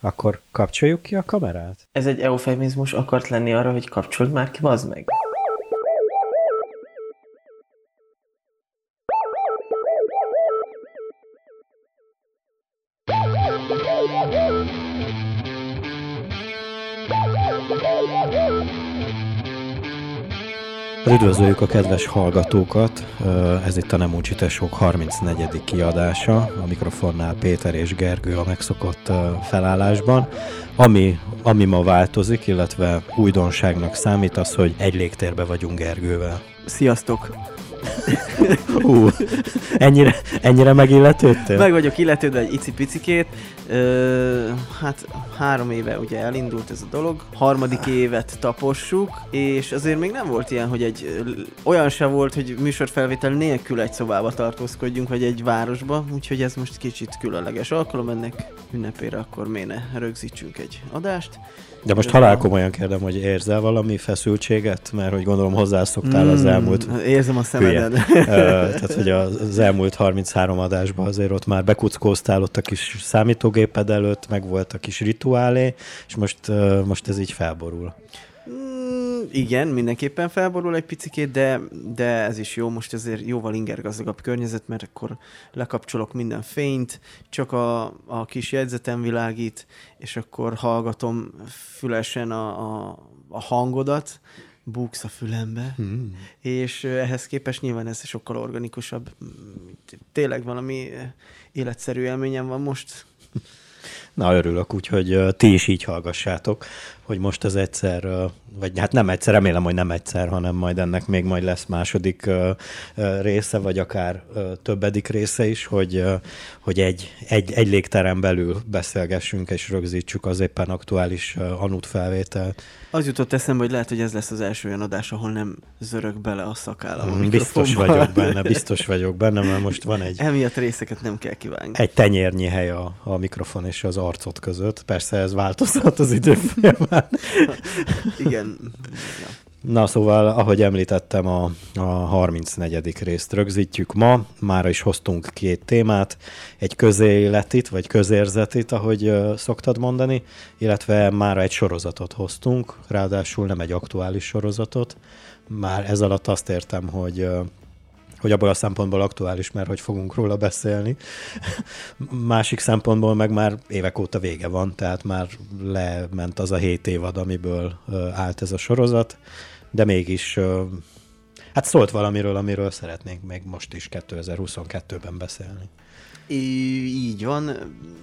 Akkor kapcsoljuk ki a kamerát? Ez egy eufemizmus akart lenni arra, hogy kapcsold már ki, bazd meg. Üdvözöljük a kedves hallgatókat! Ez itt a Nem Ucsitesok 34. kiadása. A mikrofonnál Péter és Gergő a megszokott felállásban. Ami, ami ma változik, illetve újdonságnak számít az, hogy egy légtérbe vagyunk Gergővel. Sziasztok! Hú, ennyire, ennyire megilletődtél? Meg vagyok illetődve egy icipicikét. Ö, hát három éve ugye elindult ez a dolog. Harmadik évet tapossuk, és azért még nem volt ilyen, hogy egy olyan se volt, hogy műsorfelvétel nélkül egy szobába tartózkodjunk, vagy egy városba, úgyhogy ez most kicsit különleges alkalom ennek ünnepére, akkor méne rögzítsünk egy adást. De most halál komolyan kérdem, hogy érzel valami feszültséget? Mert hogy gondolom hozzászoktál az hmm, elmúlt... Érzem a szemeden. Tehát, hogy az elmúlt 33 adásban azért ott már bekuckóztál ott a kis számítógéped előtt, meg volt a kis rituálé, és most, most ez így felborul. Igen, mindenképpen felborul egy picikét, de, de ez is jó, most azért jóval ingergazdagabb környezet, mert akkor lekapcsolok minden fényt, csak a, a kis jegyzetem világít, és akkor hallgatom fülesen a, a, a hangodat, buksz a fülembe, hmm. és ehhez képest nyilván ez sokkal organikusabb. Tényleg valami életszerű élményem van most. Na, örülök, úgyhogy ti is így hallgassátok, hogy most az egyszer, vagy hát nem egyszer, remélem, hogy nem egyszer, hanem majd ennek még majd lesz második része, vagy akár többedik része is, hogy, hogy egy, egy, egy légterem belül beszélgessünk és rögzítsük az éppen aktuális anút felvételt. Az jutott eszembe, hogy lehet, hogy ez lesz az első olyan adás, ahol nem zörög bele a szakállam mm, Biztos vagyok benne, biztos vagyok benne, mert most van egy... Emiatt részeket nem kell kivágni. Egy tenyérnyi hely a, a mikrofon és az arcot között. Persze ez változhat az idő folyamán. Igen. Ja. Na szóval, ahogy említettem, a, a 34. részt rögzítjük ma. Mára is hoztunk két témát, egy közéletit, vagy közérzetit, ahogy uh, szoktad mondani, illetve mára egy sorozatot hoztunk, ráadásul nem egy aktuális sorozatot. Már ez alatt azt értem, hogy uh, hogy abból a szempontból aktuális, mert hogy fogunk róla beszélni. Másik szempontból meg már évek óta vége van, tehát már lement az a hét évad, amiből állt ez a sorozat, de mégis hát szólt valamiről, amiről szeretnénk még most is 2022-ben beszélni. Így van.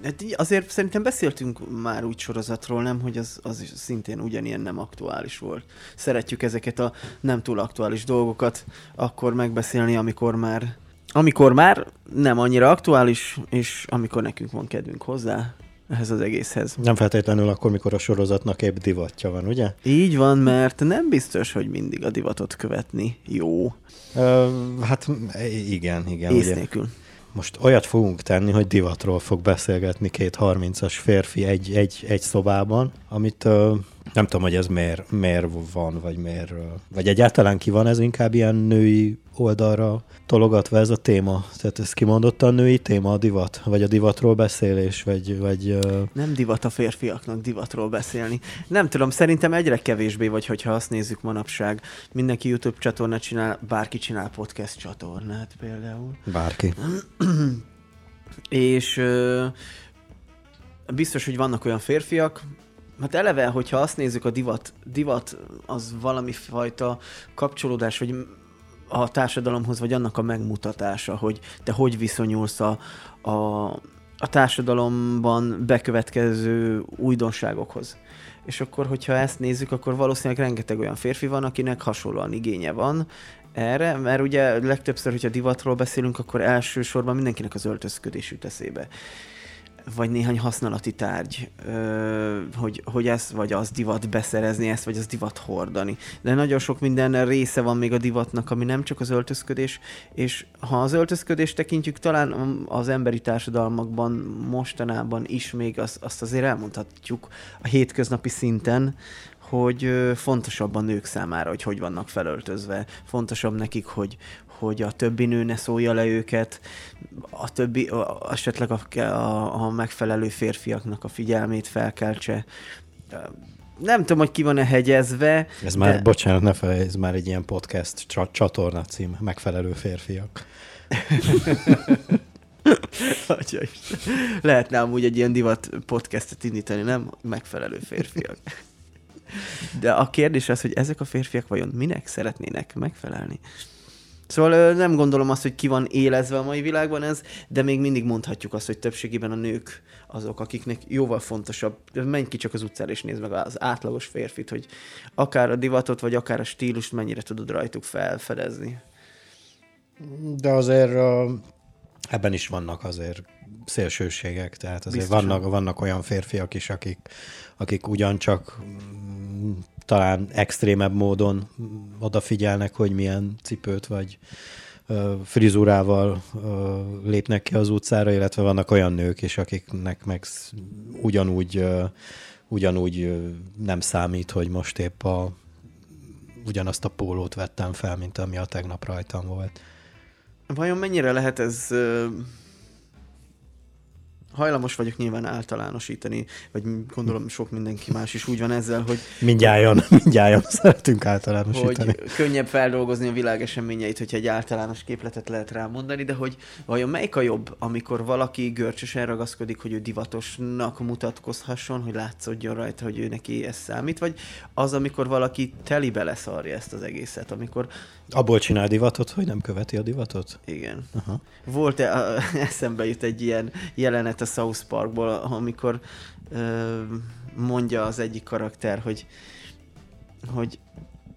Hát azért szerintem beszéltünk már úgy sorozatról, nem, hogy az, az szintén ugyanilyen nem aktuális volt. Szeretjük ezeket a nem túl aktuális dolgokat akkor megbeszélni, amikor már amikor már nem annyira aktuális, és amikor nekünk van kedvünk hozzá, ehhez az egészhez. Nem feltétlenül akkor, mikor a sorozatnak épp divatja van, ugye? Így van, mert nem biztos, hogy mindig a divatot követni jó. Ö, hát igen, igen. Ész nélkül. Ugye most olyat fogunk tenni, hogy divatról fog beszélgetni két 30-as férfi egy, egy, egy szobában, amit uh, nem tudom, hogy ez miért, miért van, vagy miért, vagy egyáltalán ki van ez inkább ilyen női oldalra tologatva ez a téma? Tehát ez kimondottan női téma, a divat? Vagy a divatról beszélés? Vagy, vagy. Nem divat a férfiaknak divatról beszélni. Nem tudom, szerintem egyre kevésbé vagy, hogyha azt nézzük manapság. Mindenki YouTube csatornát csinál, bárki csinál podcast csatornát például. Bárki. És biztos, hogy vannak olyan férfiak, Hát eleve, hogyha azt nézzük, a divat, divat az valami fajta kapcsolódás, vagy a társadalomhoz, vagy annak a megmutatása, hogy te hogy viszonyulsz a, a, a társadalomban bekövetkező újdonságokhoz. És akkor, hogyha ezt nézzük, akkor valószínűleg rengeteg olyan férfi van, akinek hasonlóan igénye van erre, mert ugye legtöbbször, hogyha divatról beszélünk, akkor elsősorban mindenkinek az öltözködés jut eszébe vagy néhány használati tárgy, hogy, hogy ezt vagy az divat beszerezni, ezt vagy az divat hordani. De nagyon sok minden része van még a divatnak, ami nem csak az öltözködés, és ha az öltözködést tekintjük, talán az emberi társadalmakban mostanában is még az, azt azért elmondhatjuk a hétköznapi szinten, hogy fontosabb a nők számára, hogy hogy vannak felöltözve, fontosabb nekik, hogy, hogy a többi nő ne szólja le őket, a többi, a, esetleg a, a, a megfelelő férfiaknak a figyelmét felkeltse. Nem tudom, hogy ki van-e hegyezve. Ez de... már, bocsánat, ne felejtsd, ez már egy ilyen podcast csatorna cím, megfelelő férfiak. Lehetne amúgy egy ilyen divat podcastet indítani, nem? Megfelelő férfiak. De a kérdés az, hogy ezek a férfiak vajon minek szeretnének megfelelni? Szóval nem gondolom azt, hogy ki van élezve a mai világban ez, de még mindig mondhatjuk azt, hogy többségében a nők azok, akiknek jóval fontosabb, menj ki csak az utcára és nézd meg az átlagos férfit, hogy akár a divatot, vagy akár a stílust mennyire tudod rajtuk felfedezni. De azért ebben is vannak azért szélsőségek, tehát azért vannak, vannak olyan férfiak is, akik, akik ugyancsak mm, talán extrémebb módon odafigyelnek, hogy milyen cipőt vagy frizurával lépnek ki az utcára, illetve vannak olyan nők is, akiknek meg ugyanúgy, ugyanúgy nem számít, hogy most épp a, ugyanazt a pólót vettem fel, mint ami a tegnap rajtam volt. Vajon mennyire lehet ez hajlamos vagyok nyilván általánosítani, vagy gondolom sok mindenki más is úgy van ezzel, hogy... Mindjárt, mindjárt szeretünk általánosítani. Hogy könnyebb feldolgozni a világ eseményeit, hogyha egy általános képletet lehet rámondani, de hogy vajon melyik a jobb, amikor valaki görcsösen ragaszkodik, hogy ő divatosnak mutatkozhasson, hogy látszódjon rajta, hogy ő neki ez számít, vagy az, amikor valaki telibe leszarja ezt az egészet, amikor... Abból csinál divatot, hogy nem követi a divatot? Igen. Aha. Volt-e, eszembe jut egy ilyen jelenet a South Parkból, amikor ö, mondja az egyik karakter, hogy, hogy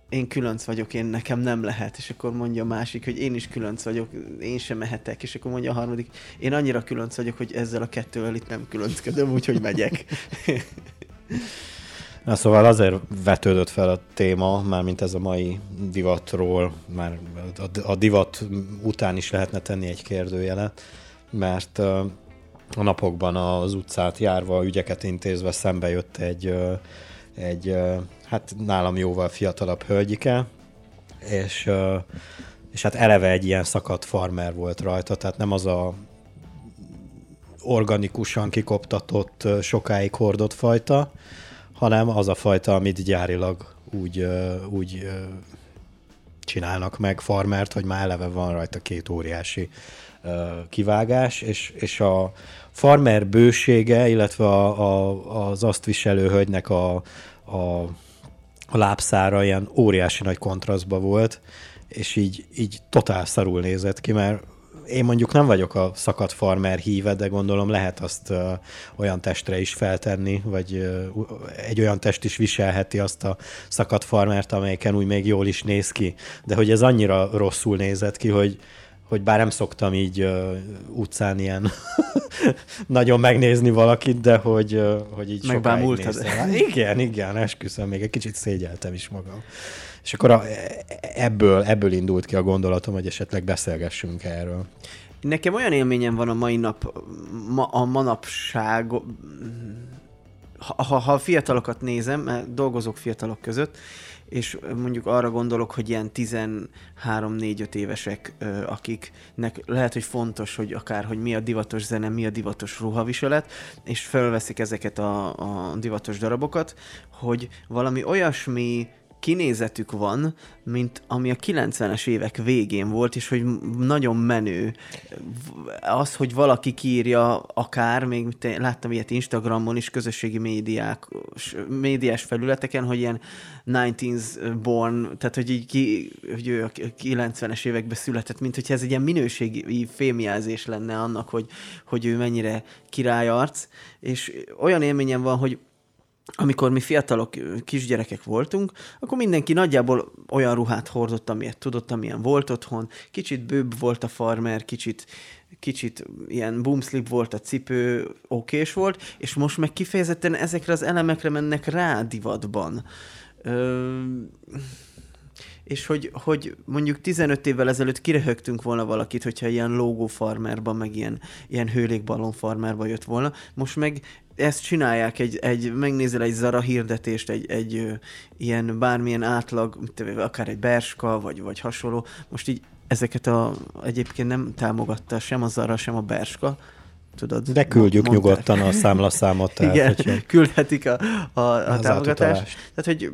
én különc vagyok, én nekem nem lehet, és akkor mondja a másik, hogy én is különc vagyok, én sem mehetek, és akkor mondja a harmadik, én annyira különc vagyok, hogy ezzel a kettővel itt nem különcködöm, úgyhogy megyek. Na szóval azért vetődött fel a téma, már mint ez a mai divatról, már a, divat után is lehetne tenni egy kérdőjelet, mert a napokban az utcát járva, ügyeket intézve szembe jött egy, egy hát nálam jóval fiatalabb hölgyike, és, és hát eleve egy ilyen szakadt farmer volt rajta, tehát nem az a organikusan kikoptatott, sokáig hordott fajta, hanem az a fajta, amit gyárilag úgy, úgy csinálnak meg farmert, hogy már eleve van rajta két óriási kivágás, és, és a farmer bősége, illetve a, a, az azt viselő hölgynek a, a, a lábszára ilyen óriási nagy kontrasztba volt, és így, így totál szarul nézett ki, mert én mondjuk nem vagyok a szakadt farmer híve, de gondolom lehet azt uh, olyan testre is feltenni, vagy uh, egy olyan test is viselheti azt a szakadt farmert, amelyiken úgy még jól is néz ki. De hogy ez annyira rosszul nézett ki, hogy, hogy bár nem szoktam így uh, utcán ilyen nagyon megnézni valakit, de hogy, uh, hogy így Megbámultad. Igen, igen, esküszöm, még egy kicsit szégyeltem is magam. És akkor a, ebből, ebből indult ki a gondolatom, hogy esetleg beszélgessünk erről. Nekem olyan élményem van a mai nap, ma, a manapság, ha, ha a fiatalokat nézem, mert dolgozok fiatalok között, és mondjuk arra gondolok, hogy ilyen 13-4-5 évesek, akiknek lehet, hogy fontos, hogy akár, hogy mi a divatos zene, mi a divatos ruhaviselet, és felveszik ezeket a, a divatos darabokat, hogy valami olyasmi kinézetük van, mint ami a 90-es évek végén volt, és hogy nagyon menő. Az, hogy valaki kírja akár, még láttam ilyet Instagramon is, közösségi médiák, médiás felületeken, hogy ilyen 19s born, tehát hogy így ki, hogy ő a 90-es években született, mint hogyha ez egy ilyen minőségi fémjelzés lenne annak, hogy, hogy ő mennyire királyarc, és olyan élményem van, hogy amikor mi fiatalok, kisgyerekek voltunk, akkor mindenki nagyjából olyan ruhát hordott, amilyet tudott, amilyen volt otthon. Kicsit bőbb volt a farmer, kicsit, kicsit ilyen boomslip volt a cipő, okés volt, és most meg kifejezetten ezekre az elemekre mennek rá divatban. Ö és hogy, hogy mondjuk 15 évvel ezelőtt kirehögtünk volna valakit, hogyha ilyen logo farmerba, meg ilyen, ilyen hőlékballon farmerba jött volna. Most meg ezt csinálják, egy, egy, megnézel egy Zara hirdetést, egy, egy ö, ilyen bármilyen átlag, akár egy Berska, vagy, vagy hasonló, most így ezeket a, egyébként nem támogatta sem a Zara, sem a Berska, tudod. De küldjük mondták. nyugodtan a számlaszámot. El, Igen, hogyha... küldhetik a, a, a támogatást. Tehát, hogy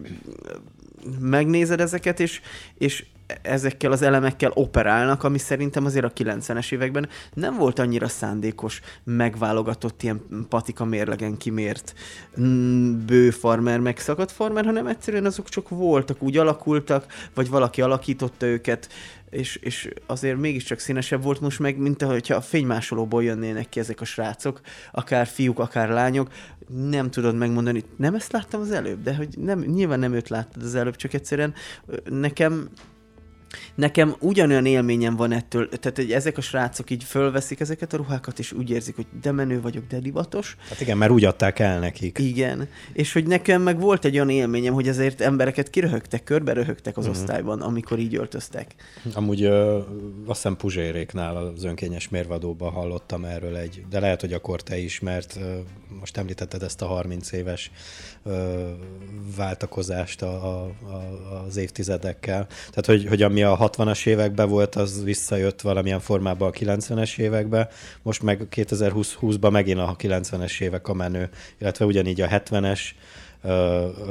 megnézed ezeket, és, és ezekkel az elemekkel operálnak, ami szerintem azért a 90-es években nem volt annyira szándékos, megválogatott ilyen patika mérlegen kimért mm, bő farmer, meg szakadt farmer, hanem egyszerűen azok csak voltak, úgy alakultak, vagy valaki alakította őket, és, és azért mégiscsak színesebb volt most meg, mint hogyha a fénymásolóból jönnének ki ezek a srácok, akár fiúk, akár lányok, nem tudod megmondani, nem ezt láttam az előbb, de hogy nem, nyilván nem őt láttad az előbb, csak egyszerűen nekem Nekem ugyanolyan élményem van ettől, tehát hogy ezek a srácok így fölveszik ezeket a ruhákat, és úgy érzik, hogy de menő vagyok, de divatos. Hát igen, mert úgy adták el nekik. Igen, és hogy nekem meg volt egy olyan élményem, hogy ezért embereket kiröhögtek, körbe röhögtek az uh-huh. osztályban, amikor így öltöztek. Amúgy ö, azt hiszem Puzséréknál az önkényes mérvadóban hallottam erről egy, de lehet, hogy akkor te is, mert ö, most említetted ezt a 30 éves ö, váltakozást a, a, a, az évtizedekkel. Tehát, hogy, hogy ami a 60-as években volt, az visszajött valamilyen formában a 90-es évekbe, most meg 2020-ban megint a 90-es évek a menő, illetve ugyanígy a 70-es,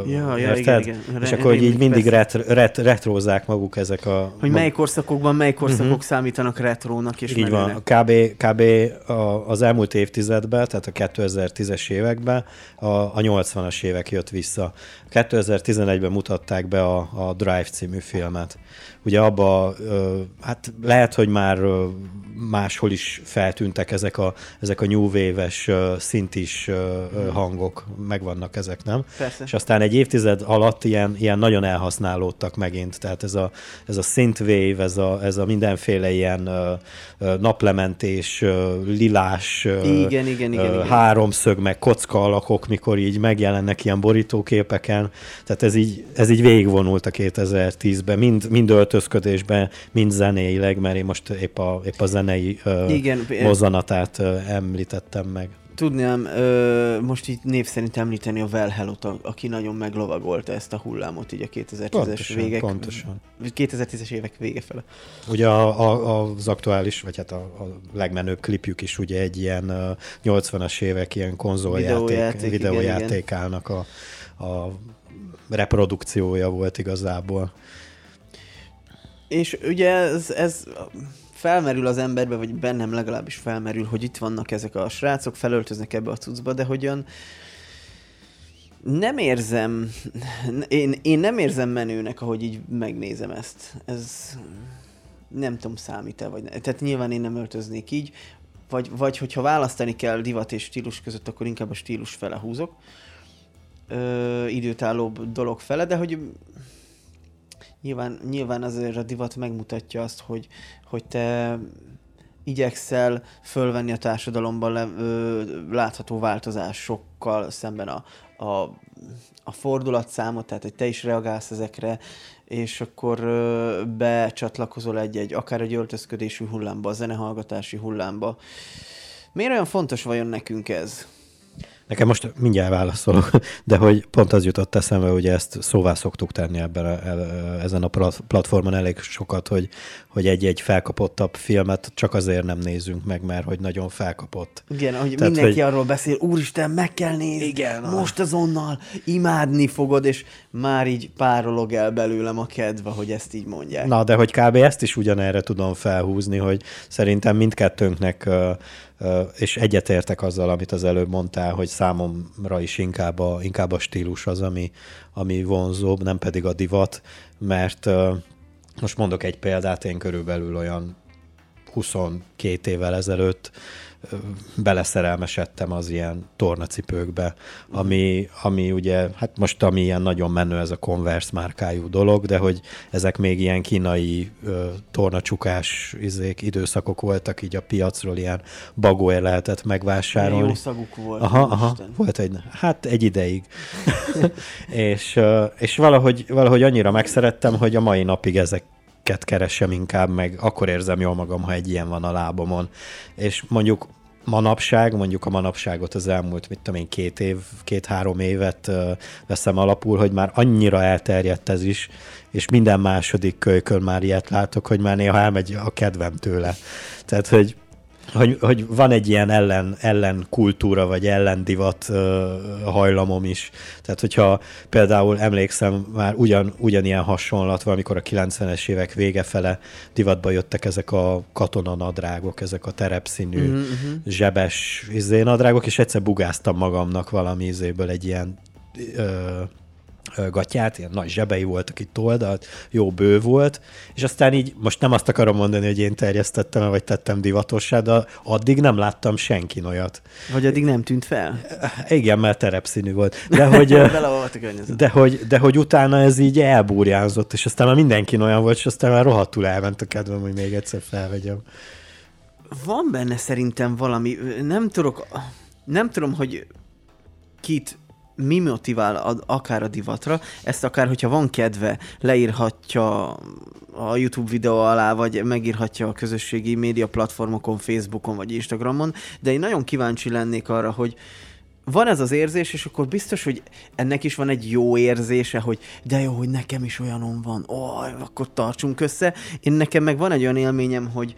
ja, ja, igen, igen. És akkor hogy így mindig ret, ret, retrózzák maguk ezek a... Hogy mely korszakokban mely korszakok uh-huh. számítanak retrónak és Így menőnek. van. Kb, kb a, az elmúlt évtizedben, tehát a 2010-es években a, a 80-as évek jött vissza. 2011-ben mutatták be a, a Drive című filmet. Ugye abba, hát lehet, hogy már máshol is feltűntek ezek a, ezek a new wave-es szintis hangok, megvannak ezek, nem? Persze. És aztán egy évtized alatt ilyen, ilyen nagyon elhasználódtak megint, tehát ez a, ez a synthwave, ez a, ez a mindenféle ilyen naplementés, lilás, igen, igen, igen, igen. háromszög, meg kocka alakok, mikor így megjelennek ilyen borítóképeken, tehát ez így, ez így végigvonult a 2010-ben, mind, mind öltözködésben, mind zenéileg, mert én most épp a, épp a zenei Igen, mozzanatát említettem meg. Tudnám ö, most így név szerint említeni a Velhelot, aki nagyon meglovagolta ezt a hullámot így a 2010-es végek. Pontosan. 2010-es évek vége fele. Ugye a, a, az aktuális, vagy hát a, a legmenőbb klipjük is ugye egy ilyen 80-as évek ilyen konzoljáték, videójáték, videójátékának a, a reprodukciója volt igazából. És ugye ez, ez felmerül az emberbe, vagy bennem legalábbis felmerül, hogy itt vannak ezek a srácok, felöltöznek ebbe a cuccba, de hogyan nem érzem, én, én nem érzem menőnek, ahogy így megnézem ezt. Ez nem tudom, számít-e, vagy ne. Tehát nyilván én nem öltöznék így, vagy, vagy hogyha választani kell divat és stílus között, akkor inkább a stílus fele húzok. Ö, időtállóbb dolog fele, de hogy nyilván, nyilván azért a divat megmutatja azt, hogy, hogy te igyekszel fölvenni a társadalomban le, ö, látható változásokkal szemben a, a, a fordulatszámot, tehát hogy te is reagálsz ezekre, és akkor ö, becsatlakozol egy-egy, akár egy öltözködésű hullámba, a zenehallgatási hullámba. Miért olyan fontos vajon nekünk ez? Nekem most mindjárt válaszolok, de hogy pont az jutott eszembe, hogy ezt szóvá szoktuk tenni ebben a, ezen a platformon elég sokat, hogy, hogy egy-egy felkapottabb filmet csak azért nem nézünk meg, mert hogy nagyon felkapott. Igen, hogy Tehát, mindenki hogy... arról beszél, úristen, meg kell nézni, Igen, most azonnal imádni fogod, és már így párolog el belőlem a kedve, hogy ezt így mondják. Na, de hogy kb. ezt is ugyanerre tudom felhúzni, hogy szerintem mindkettőnknek és egyetértek azzal, amit az előbb mondtál, hogy számomra is inkább a, inkább a stílus az, ami, ami vonzóbb, nem pedig a divat, mert most mondok egy példát, én körülbelül olyan 22 évvel ezelőtt beleszerelmesedtem az ilyen tornacipőkbe, ami, ami ugye, hát most ami ilyen nagyon menő ez a Converse márkájú dolog, de hogy ezek még ilyen kínai ö, tornacsukás izék, időszakok voltak, így a piacról ilyen bagóért lehetett megvásárolni. Jó szaguk volt. Aha, aha, volt egy, hát egy ideig. és, és valahogy, valahogy annyira megszerettem, hogy a mai napig ezek keresem inkább, meg akkor érzem jól magam, ha egy ilyen van a lábomon. És mondjuk manapság, mondjuk a manapságot az elmúlt, mit tudom én, két év, két-három évet veszem alapul, hogy már annyira elterjedt ez is, és minden második kölykön már ilyet látok, hogy már néha elmegy a kedvem tőle. Tehát, hogy hogy, hogy van egy ilyen ellen, ellen kultúra, vagy ellendivat uh, hajlamom is. Tehát, hogyha például emlékszem, már ugyan, ugyanilyen hasonlat van, amikor a 90-es évek vége fele divatba jöttek ezek a katonanadrágok, ezek a terepszínű, uh-huh. zsebes izé nadrágok, és egyszer bugáztam magamnak valami izéből egy ilyen uh, gatyát, ilyen nagy zsebei voltak itt oldalt, jó bő volt, és aztán így, most nem azt akarom mondani, hogy én terjesztettem vagy tettem divatossá, de addig nem láttam senki olyat. Vagy addig nem tűnt fel? Igen, mert terepszínű volt. De hogy, de, hogy, de hogy utána ez így elbúrjánzott, és aztán már mindenki olyan volt, és aztán már rohadtul elment a kedvem, hogy még egyszer felvegyem. Van benne szerintem valami, nem tudok, nem tudom, hogy kit mi motivál a, akár a divatra, ezt akár, hogyha van kedve, leírhatja a YouTube videó alá, vagy megírhatja a közösségi média platformokon, Facebookon, vagy Instagramon, de én nagyon kíváncsi lennék arra, hogy van ez az érzés, és akkor biztos, hogy ennek is van egy jó érzése, hogy de jó, hogy nekem is olyanom van, ó, akkor tartsunk össze. Én nekem meg van egy olyan élményem, hogy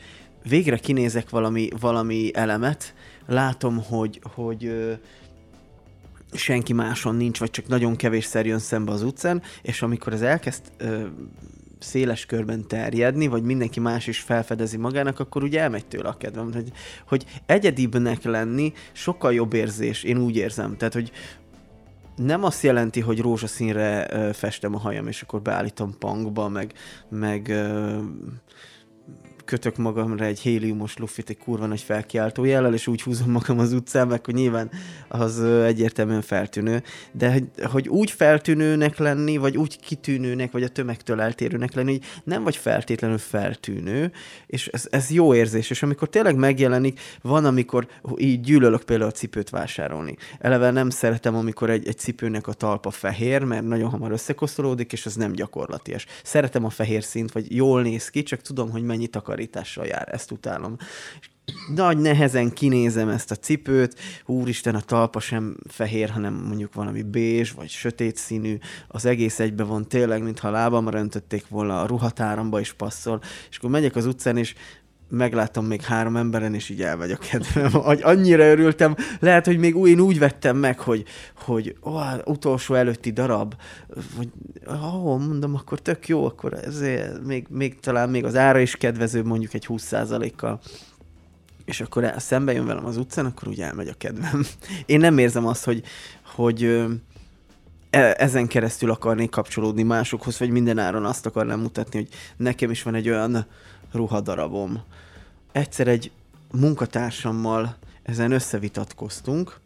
végre kinézek valami, valami elemet, látom, hogy, hogy senki máson nincs, vagy csak nagyon kevésszer jön szembe az utcán, és amikor ez elkezd ö, széles körben terjedni, vagy mindenki más is felfedezi magának, akkor ugye elmegy tőle a kedvem, hogy, hogy egyedibbnek lenni sokkal jobb érzés, én úgy érzem. Tehát, hogy nem azt jelenti, hogy rózsaszínre ö, festem a hajam, és akkor beállítom pangba, meg, meg ö, kötök magamra egy héliumos lufit, egy kurva nagy felkiáltó jellel, és úgy húzom magam az utcán, meg hogy nyilván az egyértelműen feltűnő, de hogy, hogy úgy feltűnőnek lenni, vagy úgy kitűnőnek, vagy a tömegtől eltérőnek lenni, hogy nem vagy feltétlenül feltűnő, és ez, ez jó érzés, és amikor tényleg megjelenik, van, amikor így gyűlölök például a cipőt vásárolni. Eleve nem szeretem, amikor egy, egy cipőnek a talpa fehér, mert nagyon hamar összekoszolódik, és az nem gyakorlatias. Szeretem a fehér szint, vagy jól néz ki, csak tudom, hogy mennyit akar takarítással jár, ezt utálom. Nagy nehezen kinézem ezt a cipőt, úristen, a talpa sem fehér, hanem mondjuk valami bézs, vagy sötét színű, az egész egybe van tényleg, mintha lábamra öntötték volna, a ruhatáramba is passzol, és akkor megyek az utcán, és megláttam még három emberen, és így elvegy a kedvem. Annyira örültem. Lehet, hogy még én úgy vettem meg, hogy, hogy ó, utolsó előtti darab, vagy ó, mondom, akkor tök jó, akkor ezért még, még talán még az ára is kedvező, mondjuk egy 20%-kal és akkor el, szembe jön velem az utcán, akkor úgy elmegy a kedvem. Én nem érzem azt, hogy, hogy e, ezen keresztül akarnék kapcsolódni másokhoz, vagy mindenáron azt akarnám mutatni, hogy nekem is van egy olyan ruhadarabom. Egyszer egy munkatársammal ezen összevitatkoztunk,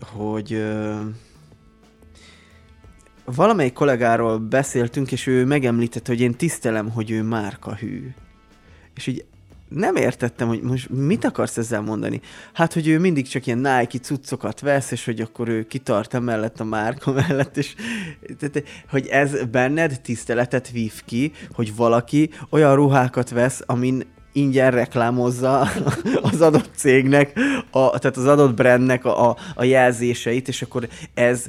hogy ö, valamelyik kollégáról beszéltünk, és ő megemlítette, hogy én tisztelem, hogy ő márka hű. És így nem értettem, hogy most mit akarsz ezzel mondani. Hát, hogy ő mindig csak ilyen Nike cuccokat vesz, és hogy akkor ő kitart emellett a márka mellett, és tehát, hogy ez benned tiszteletet vív ki, hogy valaki olyan ruhákat vesz, amin ingyen reklámozza az adott cégnek, a, tehát az adott brandnek a, a, a jelzéseit, és akkor ez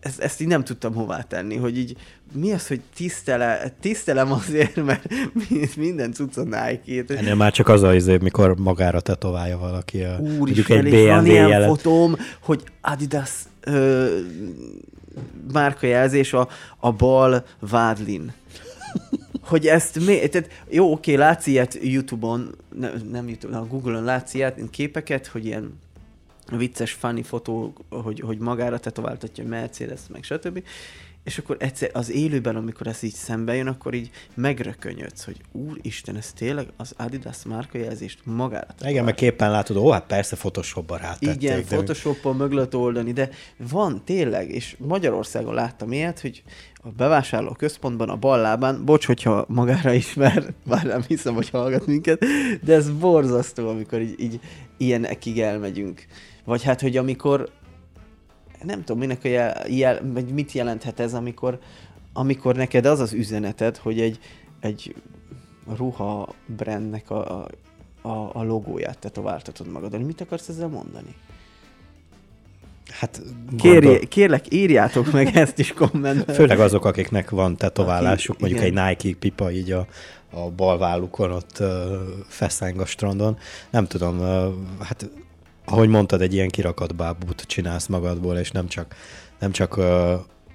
ezt, ezt így nem tudtam hová tenni, hogy így mi az, hogy tisztele, tisztelem azért, mert minden cuccon Nike-t. Ennél már csak az az izé, mikor magára tetoválja valaki a, Úristen, egy BMW van ilyen jelet. fotóm, hogy Adidas ö, márkajelzés a, a bal vádlin. hogy ezt mi, tehát jó, oké, látsz ilyet YouTube-on, ne, nem YouTube, Google-on látsz ilyet, képeket, hogy ilyen vicces, funny fotó, hogy, hogy magára tetováltatja, hogy Mercedes, meg stb. És akkor egyszer az élőben, amikor ez így szembe jön, akkor így megrökönyödsz, hogy úristen, ez tényleg az Adidas márkajelzést magára tetoválta. Igen, meg képen látod, ó, hát persze Photoshopban rátették. Igen, de... Photoshopban meg lehet oldani, de van tényleg, és Magyarországon láttam ilyet, hogy a bevásárló központban a bal lábán, bocs, hogyha magára ismer, bár nem hiszem, hogy hallgat minket, de ez borzasztó, amikor így, így ilyenekig elmegyünk. Vagy hát, hogy amikor nem tudom, minek a jel, jel, vagy mit jelenthet ez, amikor, amikor neked az az üzeneted, hogy egy, egy ruha brandnek a, a a, logóját tetováltatod magadon. Mit akarsz ezzel mondani? Hát Kérj, kérlek, írjátok meg ezt is kommentben. Főleg azok, akiknek van tetoválásuk, Aki- mondjuk igen. egy Nike pipa így a, a bal vállukon ott uh, feszeng a strandon. Nem tudom, uh, hát ahogy mondtad, egy ilyen kirakat bábút csinálsz magadból, és nem csak, nem csak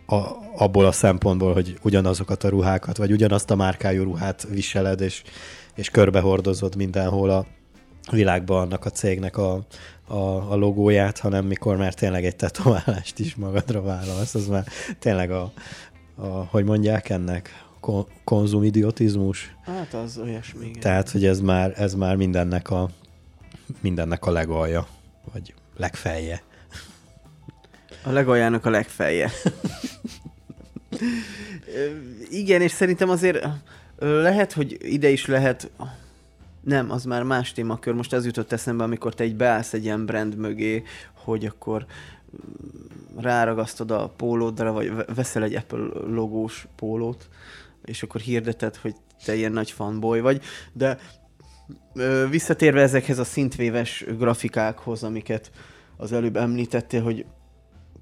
a, abból a szempontból, hogy ugyanazokat a ruhákat, vagy ugyanazt a márkájú ruhát viseled, és, és körbehordozod mindenhol a világban annak a cégnek a, a, a logóját, hanem mikor már tényleg egy tetoválást is magadra vállalsz, az már tényleg a, a hogy mondják ennek, Kon- konzumidiotizmus. Hát az olyasmi. igen. Tehát, hogy ez már, ez már mindennek a mindennek a legalja, vagy legfelje. A legaljának a legfelje. Igen, és szerintem azért lehet, hogy ide is lehet... Nem, az már más témakör. Most az jutott eszembe, amikor te egy beállsz egy ilyen brand mögé, hogy akkor mm, ráragasztod a pólódra, vagy ve- veszel egy Apple logós pólót, és akkor hirdeted, hogy te ilyen nagy fanboy vagy, de visszatérve ezekhez a szintvéves grafikákhoz, amiket az előbb említettél, hogy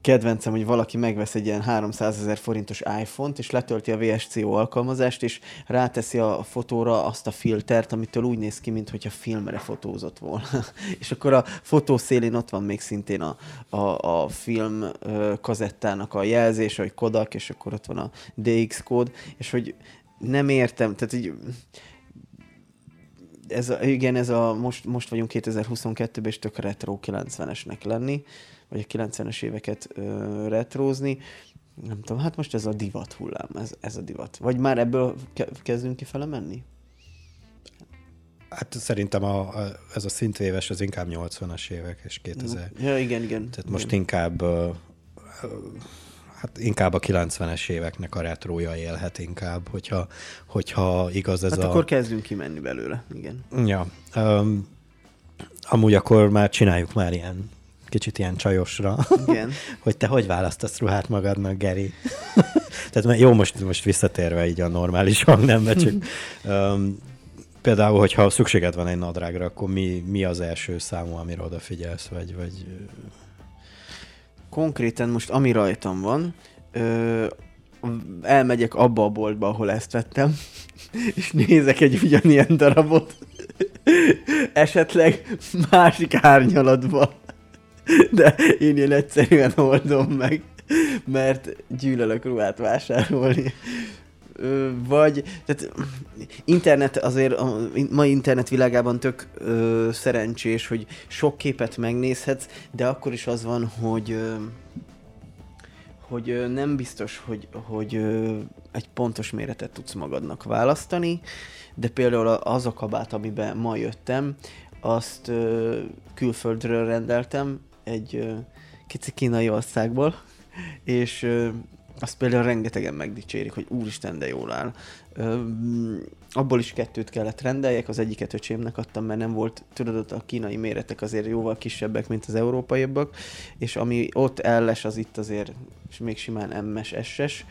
kedvencem, hogy valaki megvesz egy ilyen 300 ezer forintos iPhone-t, és letölti a VSCO alkalmazást, és ráteszi a fotóra azt a filtert, amitől úgy néz ki, mintha filmre fotózott volna. és akkor a fotó szélén ott van még szintén a, a, a film kazettának a jelzés, hogy Kodak, és akkor ott van a DX kód, és hogy nem értem, tehát így ez a, igen, ez a, most, most vagyunk 2022-ben, és tök retro 90-esnek lenni, vagy a 90-es éveket ö, retrózni. Nem tudom, hát most ez a divat hullám, ez, ez a divat. Vagy már ebből ke- kezdünk kifele menni? Hát szerintem a, a, ez a szintvéves az inkább 80-as évek és 2000. Ja, igen, igen. Tehát most igen. inkább ö, ö, hát inkább a 90-es éveknek a retrója élhet inkább, hogyha, hogyha igaz ez Hát a... akkor kezdünk kimenni belőle, igen. Ja. Um, amúgy akkor már csináljuk már ilyen kicsit ilyen csajosra, Igen. hogy te hogy választasz ruhát magadnak, Geri? Tehát jó, most, most visszatérve így a normális hangnembe, csak um, például, hogyha szükséged van egy nadrágra, akkor mi, mi az első számú, amire odafigyelsz, vagy, vagy Konkrétan most ami rajtam van, ö, elmegyek abba a boltba, ahol ezt vettem, és nézek egy ugyanilyen darabot, esetleg másik árnyalatba, de én ilyen egyszerűen oldom meg, mert gyűlölök ruhát vásárolni. Vagy, tehát internet azért a mai internet világában tök ö, szerencsés, hogy sok képet megnézhetsz, de akkor is az van, hogy ö, hogy ö, nem biztos, hogy, hogy ö, egy pontos méretet tudsz magadnak választani, de például az a kabát, amiben ma jöttem, azt ö, külföldről rendeltem, egy ö, kici kínai országból, és ö, azt például rengetegen megdicsérik, hogy úristen, de jól áll. Ö, abból is kettőt kellett rendeljek, az egyiket öcsémnek adtam, mert nem volt, tudod, ott a kínai méretek azért jóval kisebbek, mint az európaiabbak, és ami ott elles, az itt azért és még simán MS, SS,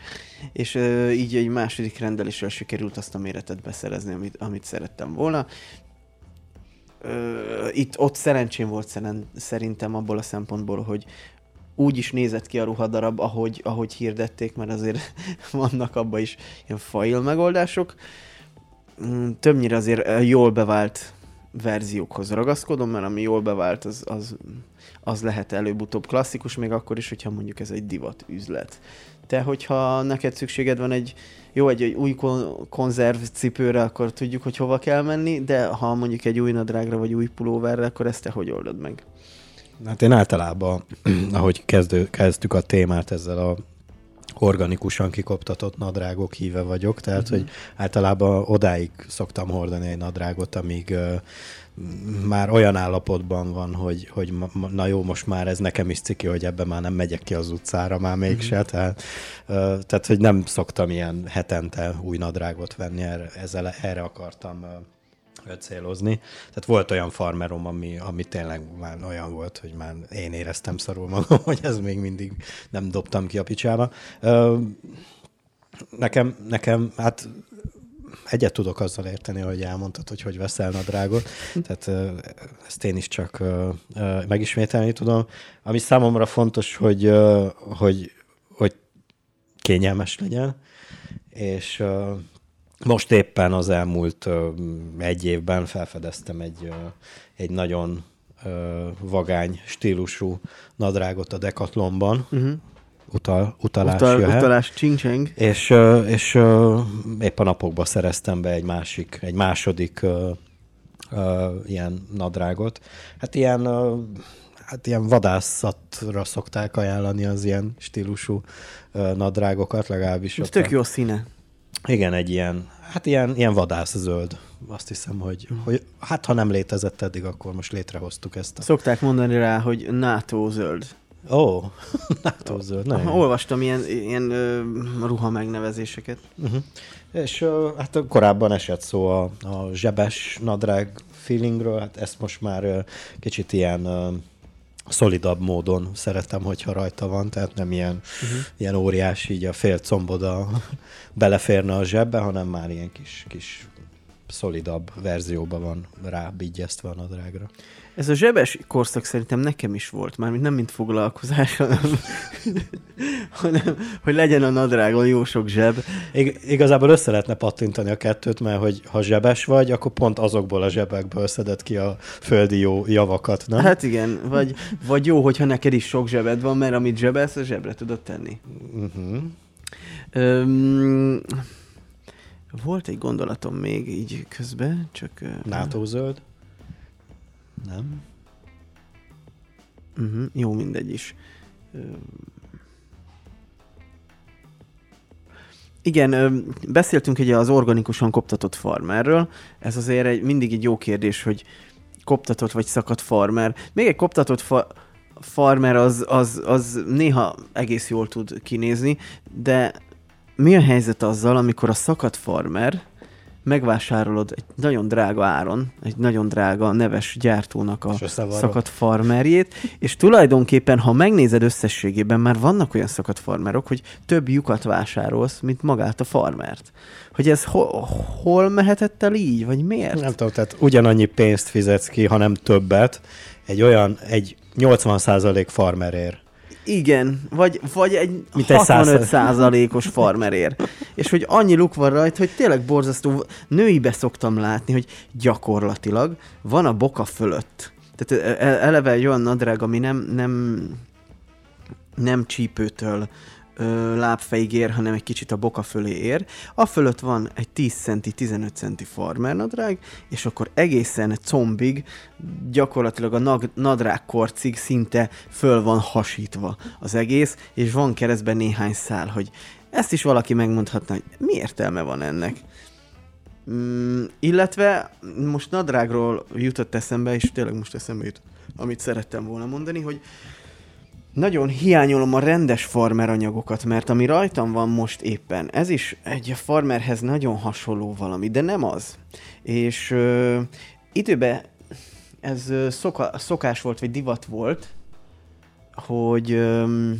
és ö, így egy második rendeléssel sikerült azt a méretet beszerezni, amit, amit szerettem volna. Ö, itt ott szerencsém volt szeren, szerintem abból a szempontból, hogy úgy is nézett ki a ruhadarab, ahogy, ahogy hirdették, mert azért vannak abban is ilyen fail megoldások. Mm, Többnyire azért jól bevált verziókhoz ragaszkodom, mert ami jól bevált, az, az, az lehet előbb-utóbb klasszikus, még akkor is, hogyha mondjuk ez egy divat üzlet. Te, hogyha neked szükséged van egy jó, egy, egy új kon- konzerv cipőre, akkor tudjuk, hogy hova kell menni, de ha mondjuk egy új nadrágra vagy új pulóverre, akkor ezt te hogy oldod meg? Hát én általában, ahogy kezdő, kezdtük a témát ezzel a organikusan kikoptatott nadrágok híve vagyok, tehát Mhm. hogy általában odáig szoktam hordani egy nadrágot, amíg uh, már olyan állapotban van, hogy, hogy ma- na jó, most már ez nekem is ciki, hogy ebben már nem megyek ki az utcára már mégse, Mhm. tehát, uh, tehát hogy nem szoktam ilyen hetente új nadrágot venni, erre, ezzel, erre akartam uh, célozni. Tehát volt olyan farmerom, ami, ami tényleg már olyan volt, hogy már én éreztem szarul magam, hogy ez még mindig nem dobtam ki a picsába. Nekem, nekem, hát egyet tudok azzal érteni, hogy elmondtad, hogy hogy veszel nadrágot. Tehát ezt én is csak megismételni tudom. Ami számomra fontos, hogy, hogy, hogy kényelmes legyen, és most éppen az elmúlt egy évben felfedeztem egy, egy nagyon vagány stílusú nadrágot a Decathlonban, Uh-huh. utal, utalás Utal, jöhet. utalás csingseng. És, és épp a napokban szereztem be egy másik, egy második ö, ö, ilyen nadrágot. Hát ilyen, ö, hát ilyen vadászatra szokták ajánlani az ilyen stílusú nadrágokat, legalábbis. Ez tök jó színe. Igen, egy ilyen, hát ilyen, ilyen vadász zöld. Azt hiszem, hogy, hogy hát ha nem létezett eddig, akkor most létrehoztuk ezt a... Szokták mondani rá, hogy NATO zöld. Ó, oh, NATO zöld. Jó. olvastam ilyen, ilyen ö, ruha megnevezéseket. Uh-huh. És uh, hát korábban esett szó a, a zsebes nadrág feelingről, hát ezt most már uh, kicsit ilyen szolidabb módon szeretem, hogyha rajta van, tehát nem ilyen, uh-huh. ilyen óriási, így a fél comboda beleférne a zsebbe, hanem már ilyen kis, kis szolidabb verzióban van rábigyeztve a nadrágra. Ez a zsebes korszak szerintem nekem is volt, mármint nem mint foglalkozás, hanem, hanem hogy legyen a nadrágon jó sok zseb. Ig- igazából össze lehetne pattintani a kettőt, mert hogy ha zsebes vagy, akkor pont azokból a zsebekből szeded ki a földi jó javakat, nem? Hát igen, vagy, vagy jó, hogyha neked is sok zsebed van, mert amit zsebelsz, a zsebre tudod tenni. Uh-huh. Öm, volt egy gondolatom még így közben, csak... NATO zöld? Nem? Uh-huh, jó, mindegy is. Igen, beszéltünk ugye az organikusan koptatott farmerről. Ez azért egy, mindig egy jó kérdés, hogy koptatott vagy szakadt farmer. Még egy koptatott fa- farmer az, az, az néha egész jól tud kinézni, de mi a helyzet azzal, amikor a szakadt farmer megvásárolod egy nagyon drága áron, egy nagyon drága neves gyártónak a szakadt farmerjét, és tulajdonképpen, ha megnézed összességében, már vannak olyan szakadt farmerok, hogy több lyukat vásárolsz, mint magát a farmert. Hogy ez ho- hol mehetett el így, vagy miért? Nem tudom, tehát ugyanannyi pénzt fizetsz ki, hanem többet, egy olyan, egy 80% farmerért. Igen, vagy, vagy egy Mint egy 65 százalékos farmerér. És hogy annyi luk van rajta, hogy tényleg borzasztó. Nőibe szoktam látni, hogy gyakorlatilag van a boka fölött. Tehát e- e- eleve egy olyan nadrág, ami nem, nem, nem csípőtől ö, lábfejig ér, hanem egy kicsit a boka fölé ér. A fölött van egy 10 centi, 15 centi farmer nadrág, és akkor egészen combig, gyakorlatilag a nag, nadrág korcig szinte föl van hasítva az egész, és van keresztben néhány szál, hogy ezt is valaki megmondhatna, hogy mi értelme van ennek. Mm, illetve most nadrágról jutott eszembe, és tényleg most eszembe jut, amit szerettem volna mondani, hogy nagyon hiányolom a rendes farmer anyagokat, mert ami rajtam van most éppen, ez is egy farmerhez nagyon hasonló valami, de nem az. És ö, időben ez ö, szoka, szokás volt, vagy divat volt, hogy ö,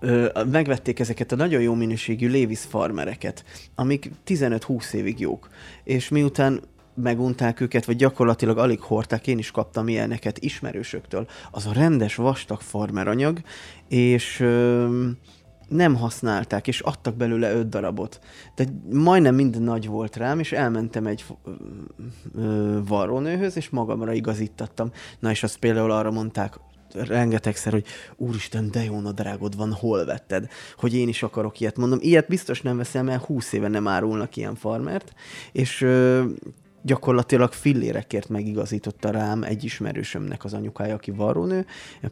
ö, megvették ezeket a nagyon jó minőségű Levis farmereket, amik 15-20 évig jók. És miután megunták őket, vagy gyakorlatilag alig hordták, én is kaptam ilyeneket ismerősöktől. Az a rendes vastag farmer anyag, és ö, nem használták, és adtak belőle öt darabot. Tehát majdnem minden nagy volt rám, és elmentem egy ö, varrónőhöz, és magamra igazítattam. Na és azt például arra mondták, rengetegszer, hogy úristen, de jó nadrágod van, hol vetted? Hogy én is akarok ilyet. Mondom, ilyet biztos nem veszem, mert 20 éve nem árulnak ilyen farmert, és ö, gyakorlatilag fillérekért megigazította rám egy ismerősömnek az anyukája, aki varrónő,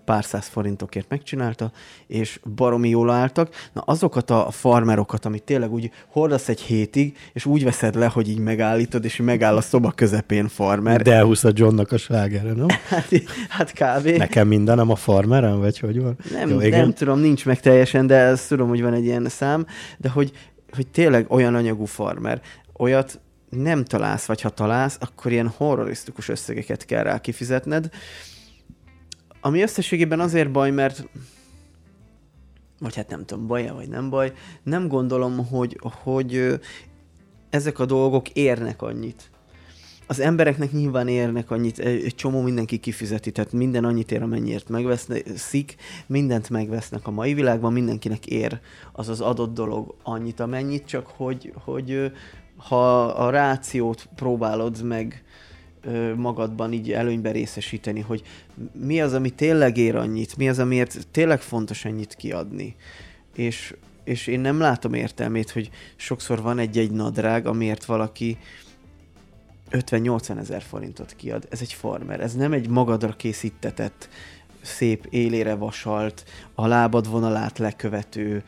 pár száz forintokért megcsinálta, és baromi jól álltak. Na azokat a farmerokat, amit tényleg úgy hordasz egy hétig, és úgy veszed le, hogy így megállítod, és megáll a szoba közepén farmer. De elhúsz a Johnnak a slágere, nem? Hát, hát kb. Nekem mindenem a farmeren, vagy hogy van? Nem, Jó, Jó, nem tudom, nincs meg teljesen, de ezt tudom, hogy van egy ilyen szám, de hogy, hogy tényleg olyan anyagú farmer, olyat nem találsz, vagy ha találsz, akkor ilyen horrorisztikus összegeket kell rá kifizetned, ami összességében azért baj, mert vagy hát nem tudom, baj vagy nem baj, nem gondolom, hogy, hogy ezek a dolgok érnek annyit. Az embereknek nyilván érnek annyit, egy csomó mindenki kifizeti, tehát minden annyit ér, amennyiért megveszik, mindent megvesznek a mai világban, mindenkinek ér az az adott dolog annyit, amennyit, csak hogy, hogy ha a rációt próbálod meg magadban így előnybe részesíteni, hogy mi az, ami tényleg ér annyit, mi az, amiért tényleg fontos ennyit kiadni. És, és én nem látom értelmét, hogy sokszor van egy-egy nadrág, amiért valaki 50-80 ezer forintot kiad. Ez egy farmer, ez nem egy magadra készítetett, szép élére vasalt, a lábad vonalát lekövető,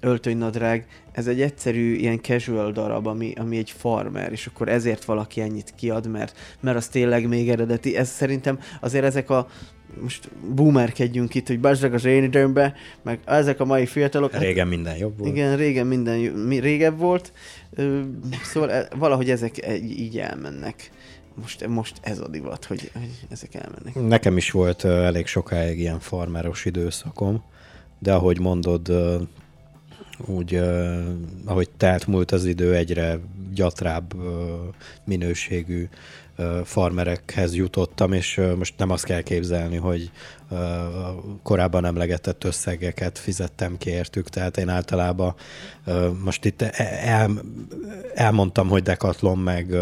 öltönynadrág, ez egy egyszerű ilyen casual darab, ami, ami egy farmer, és akkor ezért valaki ennyit kiad, mert, mert az tényleg még eredeti. Ez szerintem azért ezek a most boomerkedjünk itt, hogy bazdag az én időmbe, meg ezek a mai fiatalok. Hát régen minden jobb volt. Igen, régen minden régebb volt. Szóval e, valahogy ezek így elmennek. Most, most ez a divat, hogy, hogy ezek elmennek. Nekem is volt elég sokáig ilyen farmeros időszakom de ahogy mondod, úgy, ahogy telt múlt az idő, egyre gyatrább minőségű farmerekhez jutottam, és most nem azt kell képzelni, hogy korábban emlegetett összegeket fizettem ki értük, tehát én általában most itt el, elmondtam, hogy Decathlon meg